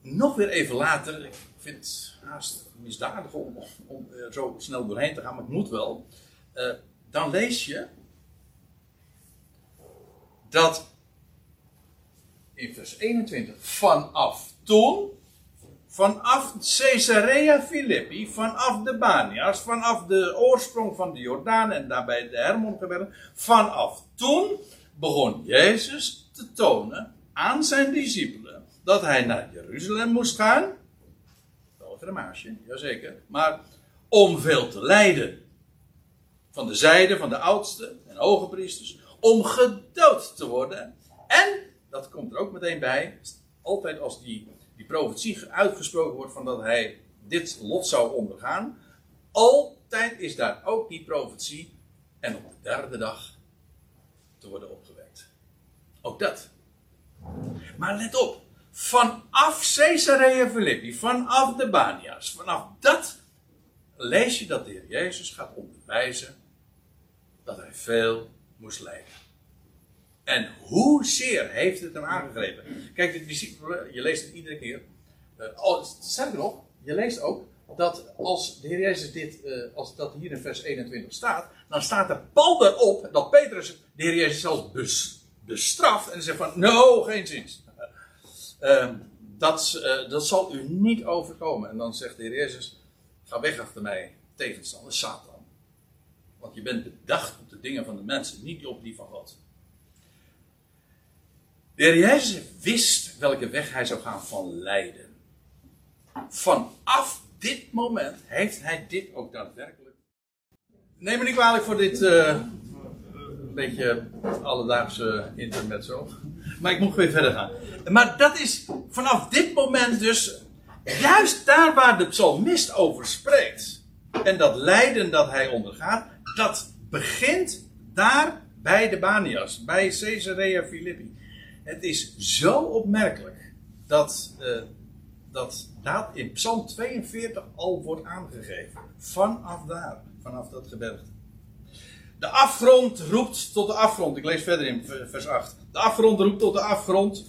nog weer even later, vind het haast misdadig om, om er zo snel doorheen te gaan, maar het moet wel. Uh, dan lees je dat in vers 21 vanaf toen, vanaf Caesarea Philippi, vanaf de Banias, vanaf de oorsprong van de Jordaan en daarbij de Hermongebergen, vanaf toen begon Jezus te tonen aan zijn discipelen dat hij naar Jeruzalem moest gaan. Maasje, jazeker. Maar om veel te lijden. Van de zijde van de oudsten en hoge priesters. Om gedood te worden. En, dat komt er ook meteen bij. Altijd als die, die profetie uitgesproken wordt van dat hij dit lot zou ondergaan. Altijd is daar ook die profetie. En op de derde dag te worden opgewekt. Ook dat. Maar let op. Vanaf Caesarea Philippi, vanaf de Banias, vanaf dat lees je dat de Heer Jezus gaat onderwijzen dat hij veel moest lijden. En hoezeer heeft het hem aangegrepen? Kijk, je leest het iedere keer. Oh, sterker nog, je leest ook dat als de Heer Jezus dit, uh, als dat hier in vers 21 staat, dan staat er pal erop dat Petrus de Heer Jezus zelfs bestraft en zegt van, no, geen zins. Uh, dat, uh, dat zal u niet overkomen. En dan zegt de Heer Jezus, ga weg achter mij, tegenstander, Satan. Want je bent bedacht op de dingen van de mensen, niet op die van God. De Heer Jezus wist welke weg hij zou gaan van lijden. Vanaf dit moment heeft hij dit ook daadwerkelijk. Neem me niet kwalijk voor dit uh, beetje alledaagse intermezzo. Maar ik moet weer verder gaan. Maar dat is vanaf dit moment dus juist daar waar de psalmist over spreekt. En dat lijden dat hij ondergaat, dat begint daar bij de Banias, bij Caesarea Philippi. Het is zo opmerkelijk dat, uh, dat dat in Psalm 42 al wordt aangegeven. Vanaf daar, vanaf dat gebergte. De afgrond roept tot de afgrond. Ik lees verder in vers 8. De afgrond roept tot de afgrond.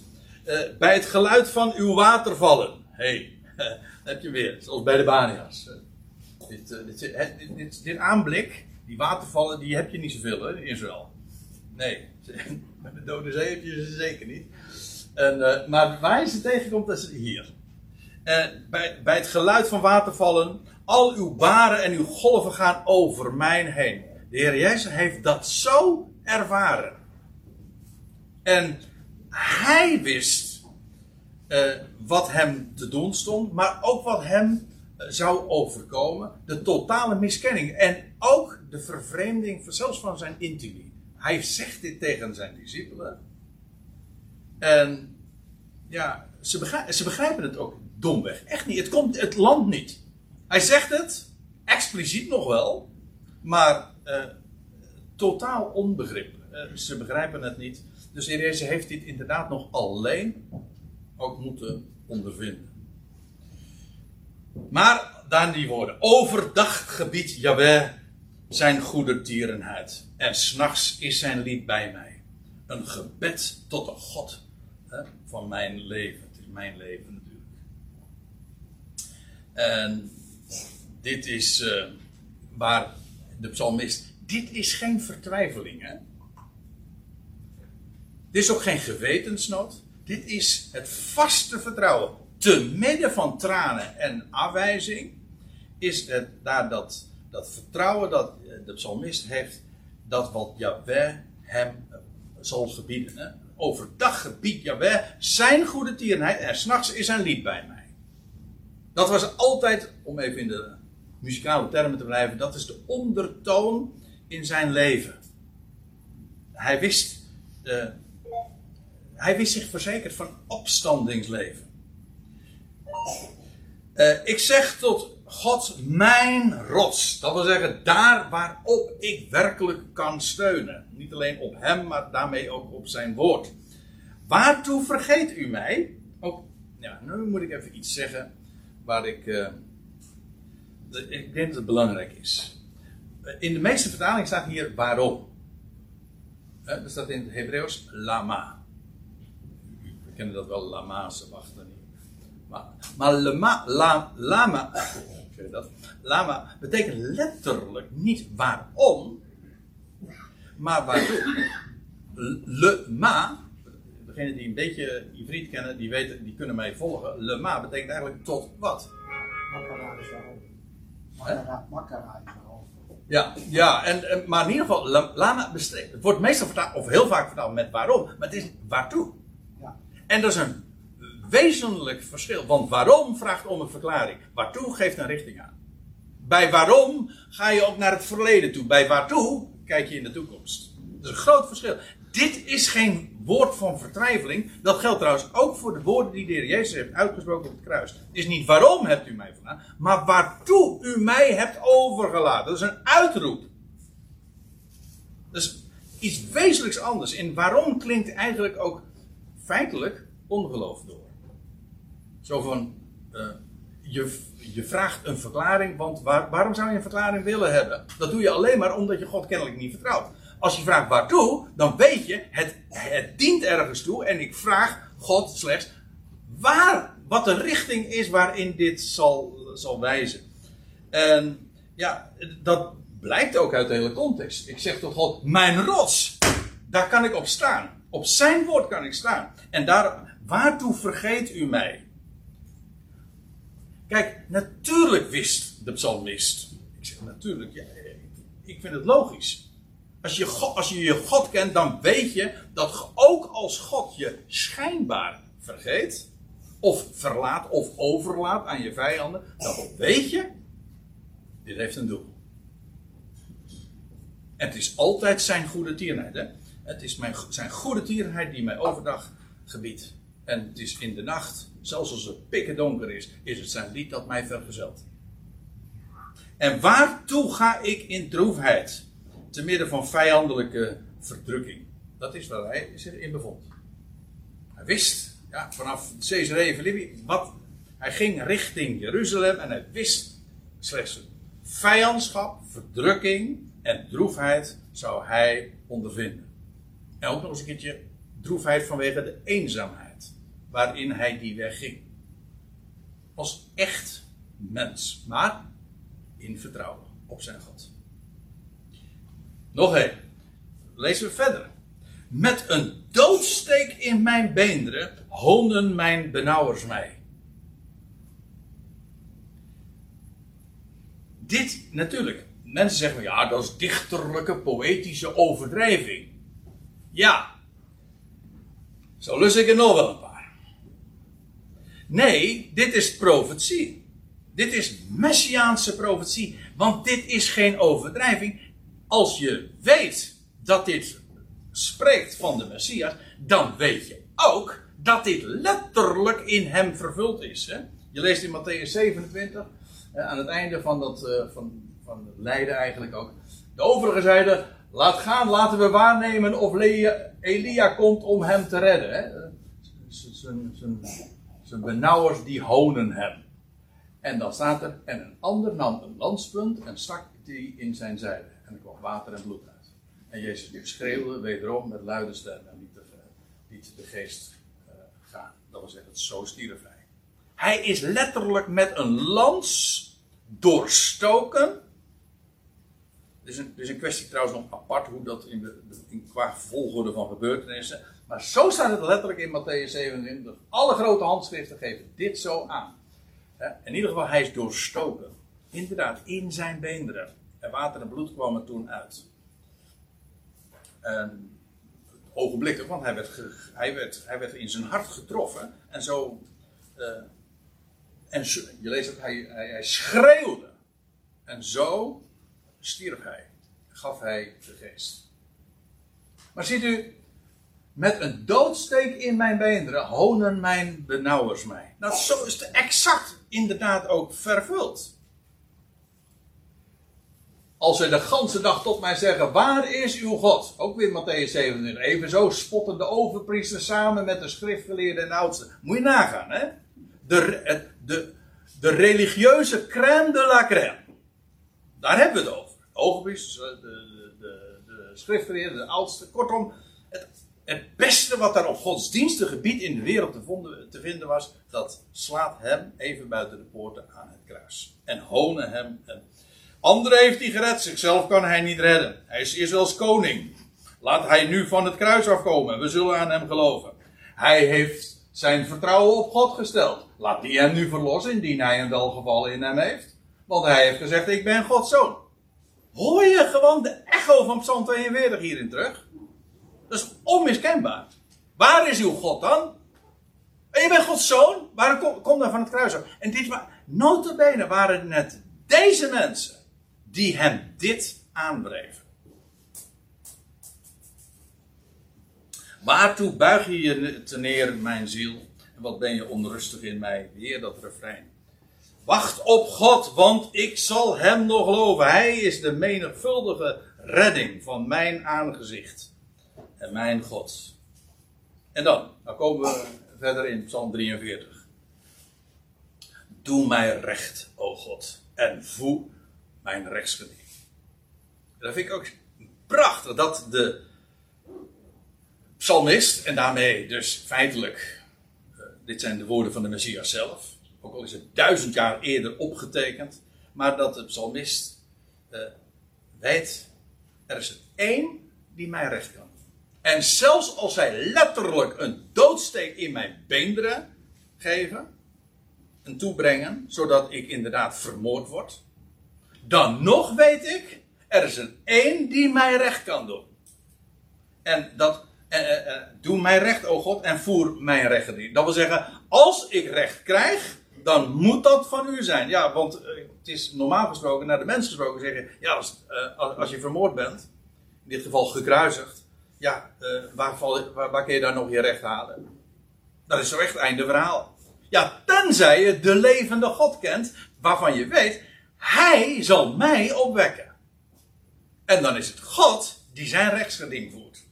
Uh, bij het geluid van uw watervallen. Hey, [laughs] heb je weer. Zoals bij de Banias. Dit, uh, dit, dit, dit, aanblik, die watervallen, die heb je niet zoveel hè, in Israël. Nee, [laughs] bij de Dode Zee heb je ze zeker niet. En, maar waar je ze tegenkomt, dat is hier. bij, bij het geluid van watervallen, al uw baren en uw golven gaan over mij heen. De Heer Jezus heeft dat zo ervaren. En hij wist uh, wat hem te doen stond, maar ook wat hem uh, zou overkomen. De totale miskenning en ook de vervreemding, zelfs van zijn intimie. Hij zegt dit tegen zijn discipelen. En ja, ze begrijpen, het ook domweg. Echt niet. Het komt het land niet. Hij zegt het, expliciet nog wel, maar uh, totaal onbegrip. Ze begrijpen het niet. Dus de Jezus heeft dit inderdaad nog alleen ook moeten ondervinden. Maar dan die woorden. Overdag gebied Jaweh zijn goede tierenheid. En s'nachts is zijn lied bij mij. Een gebed tot de God hè, van mijn leven. Het is mijn leven natuurlijk. En dit is uh, waar de psalmist. Dit is geen vertwijfeling. Hè? Dit is ook geen gewetensnood. Dit is het vaste vertrouwen. Te midden van tranen en afwijzing is het daar dat, dat vertrouwen dat de psalmist heeft, dat wat Yahweh hem zal gebieden. Hè? Overdag gebiedt Yahweh zijn goede tierenheid en s'nachts is zijn lied bij mij. Dat was altijd, om even in de muzikale termen te blijven, dat is de ondertoon in zijn leven. Hij wist, uh, hij wist zich verzekerd van opstandingsleven. Uh, ik zeg tot God mijn rots. Dat wil zeggen, daar waarop ik werkelijk kan steunen. Niet alleen op hem, maar daarmee ook op zijn woord. Waartoe vergeet u mij? Ook, ja, nu moet ik even iets zeggen waar ik. Uh, ik denk dat het belangrijk is. In de meeste vertalingen staat hier waarom. Er staat in het Hebreeuws lama. Kennen dat wel, lama, ze wachten niet. Maar, maar lama, la, lama, [coughs] dat, lama betekent letterlijk niet waarom, maar waartoe. Lema, degenen die een beetje Ivriet kennen, die, weten, die kunnen mij volgen. Lema betekent eigenlijk tot wat? Makkara is waarom. Makkara is waarom. Ja, ja en, maar in ieder geval, lama. Het wordt meestal vertaald, of heel vaak vertaald met waarom, maar het is waartoe. En dat is een wezenlijk verschil. Want waarom vraagt om een verklaring. Waartoe geeft een richting aan. Bij waarom ga je ook naar het verleden toe. Bij waartoe kijk je in de toekomst. Dat is een groot verschil. Dit is geen woord van vertwijfeling. Dat geldt trouwens ook voor de woorden die de Heer Jezus heeft uitgesproken op het kruis. Het is niet waarom hebt u mij vandaan, maar waartoe u mij hebt overgelaten. Dat is een uitroep. Dat is iets wezenlijks anders. In waarom klinkt eigenlijk ook feitelijk ongeloof door. Zo van, uh, je, je vraagt een verklaring, want waar, waarom zou je een verklaring willen hebben? Dat doe je alleen maar omdat je God kennelijk niet vertrouwt. Als je vraagt waartoe, dan weet je, het, het dient ergens toe. En ik vraag God slechts waar, wat de richting is waarin dit zal, zal wijzen. En ja, dat blijkt ook uit de hele context. Ik zeg tot God, mijn rots, daar kan ik op staan. Op zijn woord kan ik staan. En daar, waartoe vergeet u mij? Kijk, natuurlijk wist de psalmist. Ik zeg natuurlijk, ja, ik vind het logisch. Als je, God, als je je God kent, dan weet je dat ook als God je schijnbaar vergeet, of verlaat of overlaat aan je vijanden, dan weet je, dit heeft een doel. En het is altijd zijn goede tierenheid. Hè? Het is mijn, zijn goede tierenheid die mij overdag gebiedt. En het is in de nacht, zelfs als het pikken donker is, is het zijn lied dat mij vergezelt. En waartoe ga ik in droefheid? Te midden van vijandelijke verdrukking. Dat is waar hij zich in bevond. Hij wist, ja, vanaf Caesarea Philippi, wat. Hij ging richting Jeruzalem en hij wist slechts vijandschap, verdrukking en droefheid zou hij ondervinden. En ook nog eens een keertje droefheid vanwege de eenzaamheid waarin hij die weg ging. Als echt mens, maar in vertrouwen op zijn God. Nog één. Lezen we verder. Met een doodsteek in mijn beenderen honen mijn benauwers mij. Dit natuurlijk. Mensen zeggen ja, dat is dichterlijke, poëtische overdrijving. Ja. Zo lust ik er nog wel een paar. Nee, dit is profetie. Dit is messiaanse profetie. Want dit is geen overdrijving. Als je weet dat dit spreekt van de Messias, dan weet je ook dat dit letterlijk in hem vervuld is. Hè? Je leest in Matthäus 27, aan het einde van, dat, uh, van, van lijden eigenlijk ook. De overige zeiden, laat gaan, laten we waarnemen of Elia komt om hem te redden. Zijn benauwers die honen hem. En dan staat er, en een ander nam een landspunt en stak die in zijn zijde. En er kwam water en bloed uit. En Jezus schreeuwde wederom met luide stem en liet de, liet de geest uh, gaan. Dat wil zeggen, zo stierf hij. Hij is letterlijk met een lans doorstoken. Het is, een, is een kwestie trouwens nog apart hoe dat in de, in, qua volgorde van gebeurtenissen. Maar zo staat het letterlijk in Matthäus 27. Alle grote handschriften geven dit zo aan. In ieder geval, hij is doorstoken. Inderdaad, in zijn beenderen. En water en bloed kwamen toen uit. En ogenblikkelijk, want hij werd, hij, werd, hij werd in zijn hart getroffen. En zo. Uh, en je leest ook, hij, hij, hij schreeuwde. En zo stierf hij. Gaf hij de geest. Maar ziet u, met een doodsteek in mijn beenderen honen mijn benauwers mij. Nou, zo is het exact inderdaad ook vervuld. als ze de ganse dag tot mij zeggen, waar is uw God? Ook weer Matthäus 27. Even zo spotten de overpriesters samen met de schriftgeleerden en oudsten. Moet je nagaan, hè? De, de, de religieuze crème de la crème. Daar hebben we het over. De overpriesters, de, de, de, de oudsten. Kortom, het, het beste wat daar op godsdienstig gebied in de wereld te, vinden was, dat slaat hem even buiten de poorten aan het kruis. En honen hem. En Anderen heeft hij gered, zichzelf kan hij niet redden. Hij is als koning. Laat hij nu van het kruis afkomen, we zullen aan hem geloven. Hij heeft zijn vertrouwen op God gesteld. Laat die hem nu verlossen, indien hij een welgevallen in hem heeft. Want hij heeft gezegd, ik ben Gods zoon. Hoor je gewoon de echo van Psalm 42 hierin terug? Dat is onmiskenbaar. Waar is uw God dan? En je bent Gods zoon? Waarom kom, dan van het kruis af? En dit notabene waren het deze mensen die hem dit aanbreven. Waartoe buig je je te neer, mijn ziel? En wat ben je onrustig in mij? Weer dat refrein. Wacht op God, want ik zal hem nog geloven. Hij is de menigvuldige redding van mijn aangezicht. En mijn God. En dan, dan komen we verder in Psalm 43. Doe mij recht, o God, en voe mijn rechtsgeding. Dat vind ik ook prachtig dat de psalmist, en daarmee dus feitelijk, uh, dit zijn de woorden van de Messias zelf, ook al is het duizend jaar eerder opgetekend, maar dat de psalmist uh, weet, er is er één die mij recht kan. En zelfs als zij letterlijk een doodsteek in mijn beenderen geven en toebrengen, zodat ik inderdaad vermoord word, dan nog weet ik, er is er één die mij recht kan doen. En dat, eh, eh, doe mij recht, o God, en voer mijn rechten. Dat wil zeggen, als ik recht krijg, dan moet dat van u zijn. Ja, want eh, het is normaal gesproken, naar de mens gesproken, zeggen: ja, als, uh, als, je vermoord bent, in dit geval gekruisigd, ja, uh, waar, val, waar, waar kun je daar nog je recht halen? Dat is zo echt einde verhaal. Ja, tenzij je de levende God kent, waarvan je weet, hij zal mij opwekken. En dan is het God die zijn rechtsgeding voert.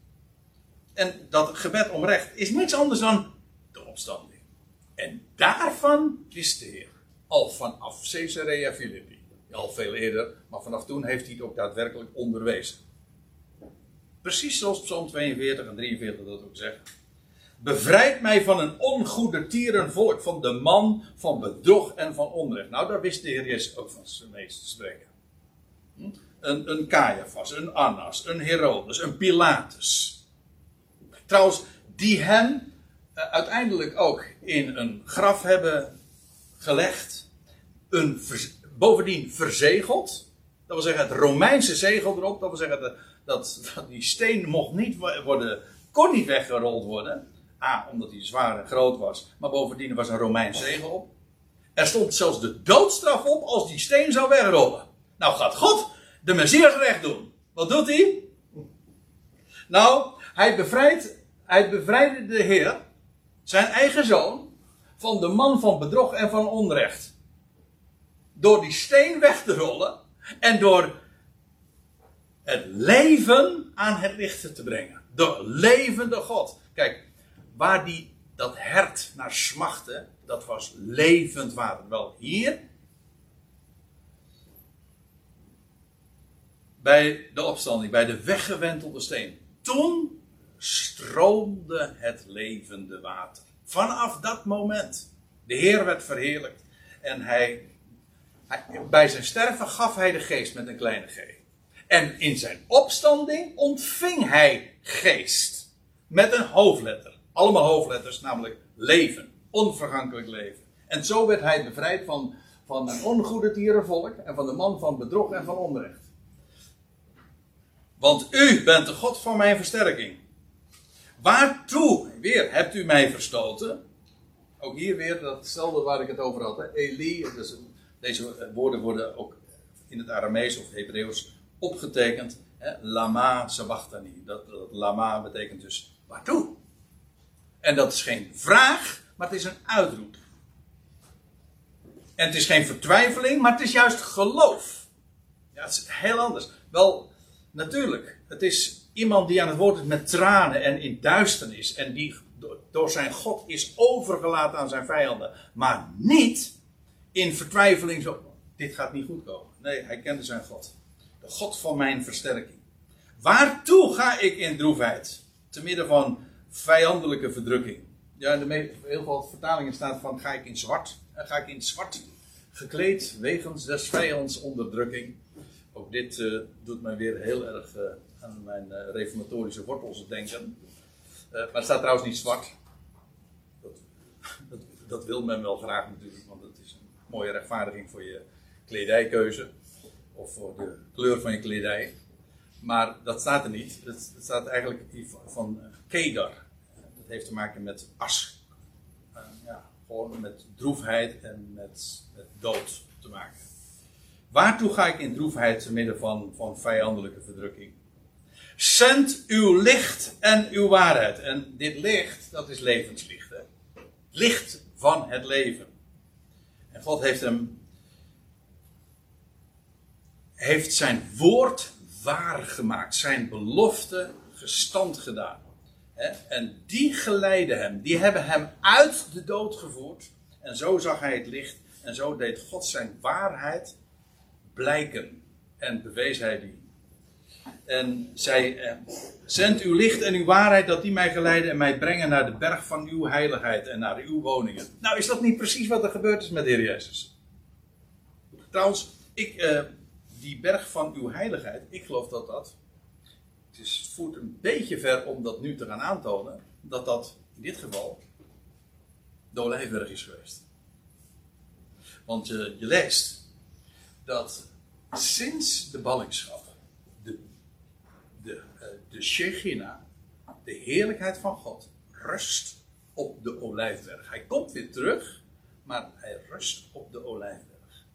En dat gebed om recht is niks anders dan de opstanding. En daarvan wist de Heer. Al vanaf Caesarea Philippi. Al veel eerder, maar vanaf toen heeft hij het ook daadwerkelijk onderwezen. Precies zoals Psalm 42 en 43 dat ook zeggen. Bevrijd mij van een ongoede tierenvolk, van de man van bedrog en van onrecht. Nou, daar wist de Heer Jezus ook van zijn meest te spreken. Hm? Een, een Caiaphas, een Annas, een Herodes, een Pilatus. Trouwens, die uh, uiteindelijk ook in een graf hebben gelegd. Een bovendien verzegeld. Dat wil zeggen, het Romeinse zegel erop. Dat wil zeggen, dat, dat die steen mocht niet worden, kon niet weggerold worden. A, omdat hij zwaar en groot was. Maar bovendien was een Romeins zegel op. Er stond zelfs de doodstraf op als die steen zou wegrollen. Nou gaat God de Messias recht doen. Wat doet hij? Nou, hij bevrijdt, hij bevrijdde de Heer, zijn eigen zoon, van de man van bedrog en van onrecht. Door die steen weg te rollen en door het leven aan het licht te brengen. De levende God. Kijk, waar die dat hert naar smachtte, dat was levend water. Wel hier, bij de opstanding, bij de weggewentelde steen. Toen stroomde het levende water. Vanaf dat moment. De Heer werd verheerlijkt. En hij, bij zijn sterven gaf hij de geest met een kleine g. En in zijn opstanding ontving hij geest. Met een hoofdletter. Allemaal hoofdletters, namelijk leven. Onvergankelijk leven. En zo werd hij bevrijd van, van een ongoede dierenvolk. En van de man van bedrog en van onrecht. Want u bent de God van mijn versterking. Waartoe, weer, hebt u mij verstoten? Ook hier weer datzelfde waar ik het over had. Hè? Eli, dus deze woorden worden ook in het Aramees of Hebreeuws opgetekend. Hè? Lama sabachthani. Dat, dat lama betekent dus waartoe? En dat is geen vraag, maar het is een uitroep. En het is geen vertwijfeling, maar het is juist geloof. Ja, het is heel anders. Wel, natuurlijk. Het is iemand die aan het woord is met tranen en in duisternis. En die door zijn God is overgelaten aan zijn vijanden. Maar niet in vertwijfeling zo. Dit gaat niet goed komen. Nee, hij kende zijn God. De God van mijn versterking. Waartoe ga ik in droefheid? Te midden van vijandelijke verdrukking. Ja, in de heel veel vertalingen staat van ga ik in zwart. Ga ik in zwart gekleed wegens des vijands onderdrukking. Ook dit uh, doet mij weer heel erg uh, aan mijn uh, reformatorische wortels denken. maar het staat trouwens niet zwart. Dat, dat, wil men wel graag natuurlijk, want het is een mooie rechtvaardiging voor je kledijkeuze. Of voor de kleur van je kledij. Maar dat staat er niet. Het, staat eigenlijk van kedar. Dat heeft te maken met as. ja, gewoon met droefheid en met, met dood te maken. Waartoe ga ik in droefheid te midden van, van vijandelijke verdrukking? Zend uw licht en uw waarheid. En dit licht, dat is levenslicht. Hè? Licht van het leven. En God heeft hem. Heeft zijn woord waar gemaakt. Zijn belofte gestand gedaan. En die geleiden hem. Die hebben hem uit de dood gevoerd. En zo zag hij het licht. En zo deed God zijn waarheid blijken. En bewees hij die. En zij, eh, zend uw licht en uw waarheid dat die mij geleiden en mij brengen naar de berg van uw heiligheid en naar uw woningen. Nou, is dat niet precies wat er gebeurd is met de Heer Jezus? Trouwens, ik, eh, die berg van uw heiligheid, ik geloof dat dat. Het, is, voert een beetje ver om dat nu te gaan aantonen, dat dat in dit geval de Olijfberg is geweest. Want je, je leest dat sinds de ballingschap de, uh, de Shechina, de heerlijkheid van God, rust op de olijfberg. Hij komt weer terug, maar hij rust op de olijfberg.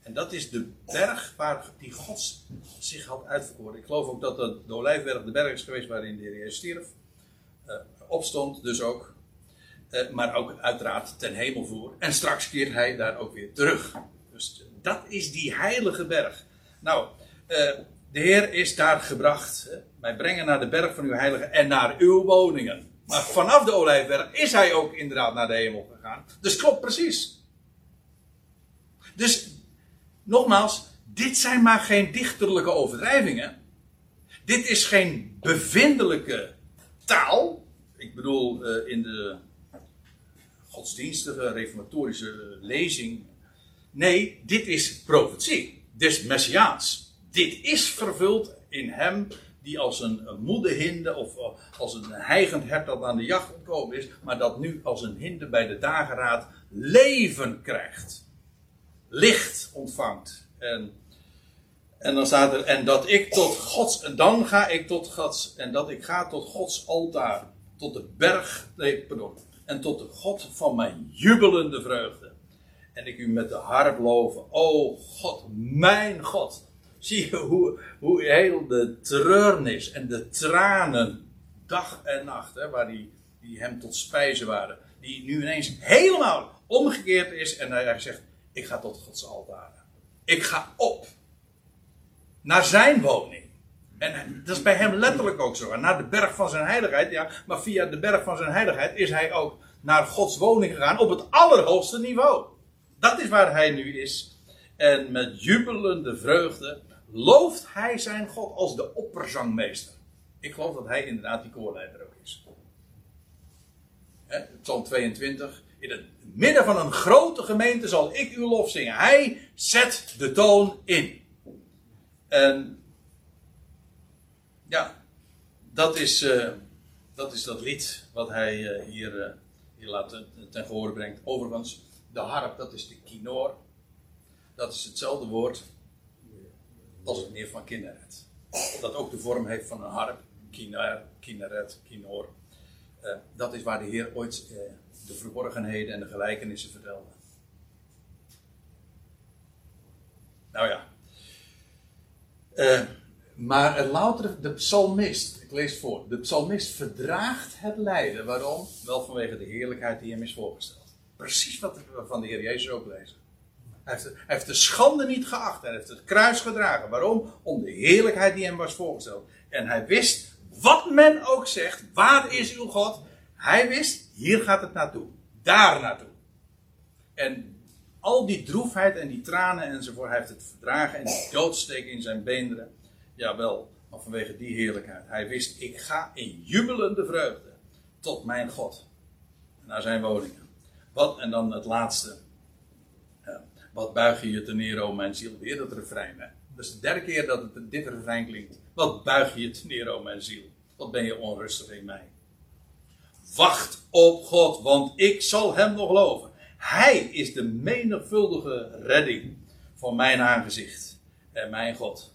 En dat is de berg waar die God zich had uitverkoren. Ik geloof ook dat de, olijfberg de berg is geweest waarin de Heer stierf. Uh, opstond dus ook. Uh, maar ook uiteraard ten hemel voer. En straks keert hij daar ook weer terug. Dus dat is die heilige berg. Nou, uh, de Heer is daar gebracht. Wij brengen naar de berg van uw heilige en naar uw woningen. Maar vanaf de olijfberg is hij ook inderdaad naar de hemel gegaan. Dus klopt precies. Dus, nogmaals, dit zijn maar geen dichterlijke overdrijvingen. Dit is geen bevindelijke taal. Ik bedoel, uh, in de godsdienstige reformatorische lezing Nee, dit is profetie. Dit is messiaans. Dit is vervuld in hem die als een, een hinde of als een heigend hert dat aan de jacht gekomen is, maar dat nu als een hinde bij de dageraad leven krijgt. Licht ontvangt. En, en dan staat er, en dat ik tot Gods, en dan ga ik tot Gods, en dat ik ga tot Gods altaar, tot de berg, nee, pardon, en tot de God van mijn jubelende vreugde en ik u met de harp loven. O God, mijn God. [laughs] Zie je hoe, hoe heel de treurnis en de tranen, dag en nacht, hè, waar die, die hem tot spijzen waren, die nu ineens helemaal omgekeerd is en hij zegt: Ik ga tot Gods altaar. Ik ga op naar zijn woning. En dat is bij hem letterlijk ook zo. Naar de berg van zijn heiligheid, ja, maar via de berg van zijn heiligheid is hij ook naar Gods woning gegaan op het allerhoogste niveau. Dat is waar hij nu is. En met jubelende vreugde looft hij zijn God als de opperzangmeester. Ik geloof dat hij inderdaad die koorleider ook is. Psalm 22. In het midden van een grote gemeente zal ik uw lof zingen. Hij zet de toon in. En ja, dat is, uh, dat, is dat lied wat hij uh, hier, uh, hier laat ten gehoor brengt. Overigens, de harp, dat is de kinoor. Dat is hetzelfde woord als het neer van kinneret. Dat ook de vorm heeft van een harp. Kiner, kinneret, kinoor. Uh, dat is waar de Heer ooit uh, de verborgenheden en de gelijkenissen vertelde. Nou ja. Uh, maar louter, de psalmist, ik lees voor, de psalmist verdraagt het lijden. Waarom? Wel vanwege de heerlijkheid die hem is voorgesteld. Precies wat we van de Heer Jezus ook lezen. Hij heeft, de schande niet geacht. Hij heeft het kruis gedragen. Waarom? Om de heerlijkheid die hem was voorgesteld. En hij wist, wat men ook zegt, waar is uw God? Hij wist, hier gaat het naartoe. Daar naartoe. En al die droefheid en die tranen enzovoort, hij heeft het verdragen en die doodsteek in zijn beenderen. Jawel, maar vanwege die heerlijkheid. Hij wist, ik ga in jubelende vreugde tot mijn God. Naar zijn woningen. Wat, en dan het laatste. Wat buig je je te neer, mijn ziel. Weer dat refrein. Hè? Dat is de derde keer dat het, dit refrein klinkt. Wat buig je je te neer, mijn ziel. Wat ben je onrustig in mij. Wacht op God, want ik zal hem nog loven. Hij is de menigvuldige redding van mijn aangezicht en mijn God.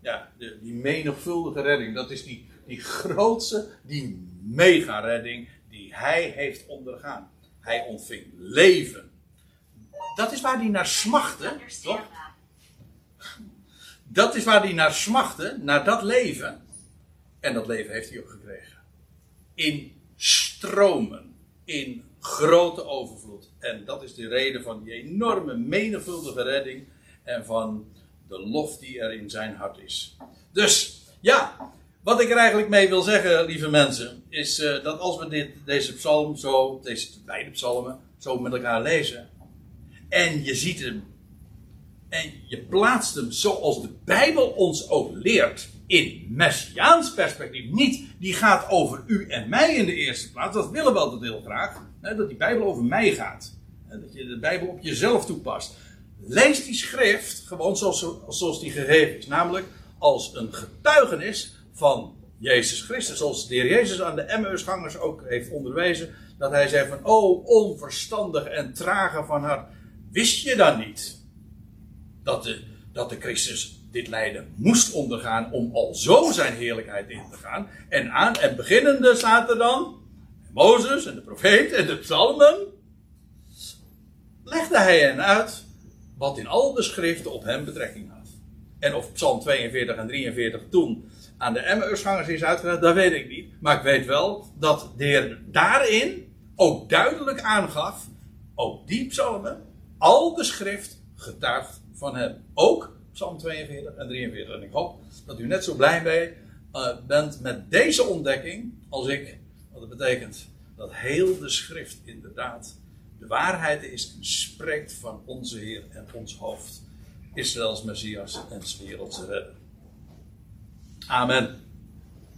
Ja, de, die menigvuldige redding, dat is die, die grootste, die mega-redding die hij heeft ondergaan. Hij ontving leven. Dat is waar hij naar smachtte, toch? Dat is waar hij naar smachtte, naar dat leven. En dat leven heeft hij ook gekregen. In stromen, in grote overvloed. En dat is de reden van die enorme menigvuldige redding en van de lof die er in zijn hart is. Dus ja, wat ik er eigenlijk mee wil zeggen, lieve mensen, is uh, dat als we dit, deze psalm zo, deze beide psalmen, zo met elkaar lezen, en je ziet hem, en je plaatst hem zoals de Bijbel ons ook leert, in messiaans perspectief, niet die gaat over u en mij in de eerste plaats, dat willen we altijd heel graag, hè, dat die Bijbel over mij gaat, hè, dat je de Bijbel op jezelf toepast. Lees die schrift gewoon zoals, zoals die gegeven is, namelijk als een getuigenis van Jezus Christus. Zoals de heer Jezus aan de Emmausgangers ook heeft onderwezen. Dat hij zei van, oh onverstandig en trage van hart. Wist je dan niet dat de, dat de Christus dit lijden moest ondergaan om al zo zijn heerlijkheid in te gaan. En aan en beginnende staat er dan Mozes en de profeet en de psalmen. Legde hij hen uit wat in al de schriften op hem betrekking had. En of Psalm 42 en 43 toen aan de Emmausgangers is uitgelegd, dat weet ik niet. Maar ik weet wel dat de Heer daarin ook duidelijk aangaf, ook die psalmen, al de schrift getuigt van hem. Ook Psalm 42 en 43. En ik hoop dat u net zo blij uh, bent met deze ontdekking als ik. Wat het betekent dat heel de schrift inderdaad de waarheid is en spreekt van onze Heer en ons hoofd. Israëls Messias en wereldse redder. Amen.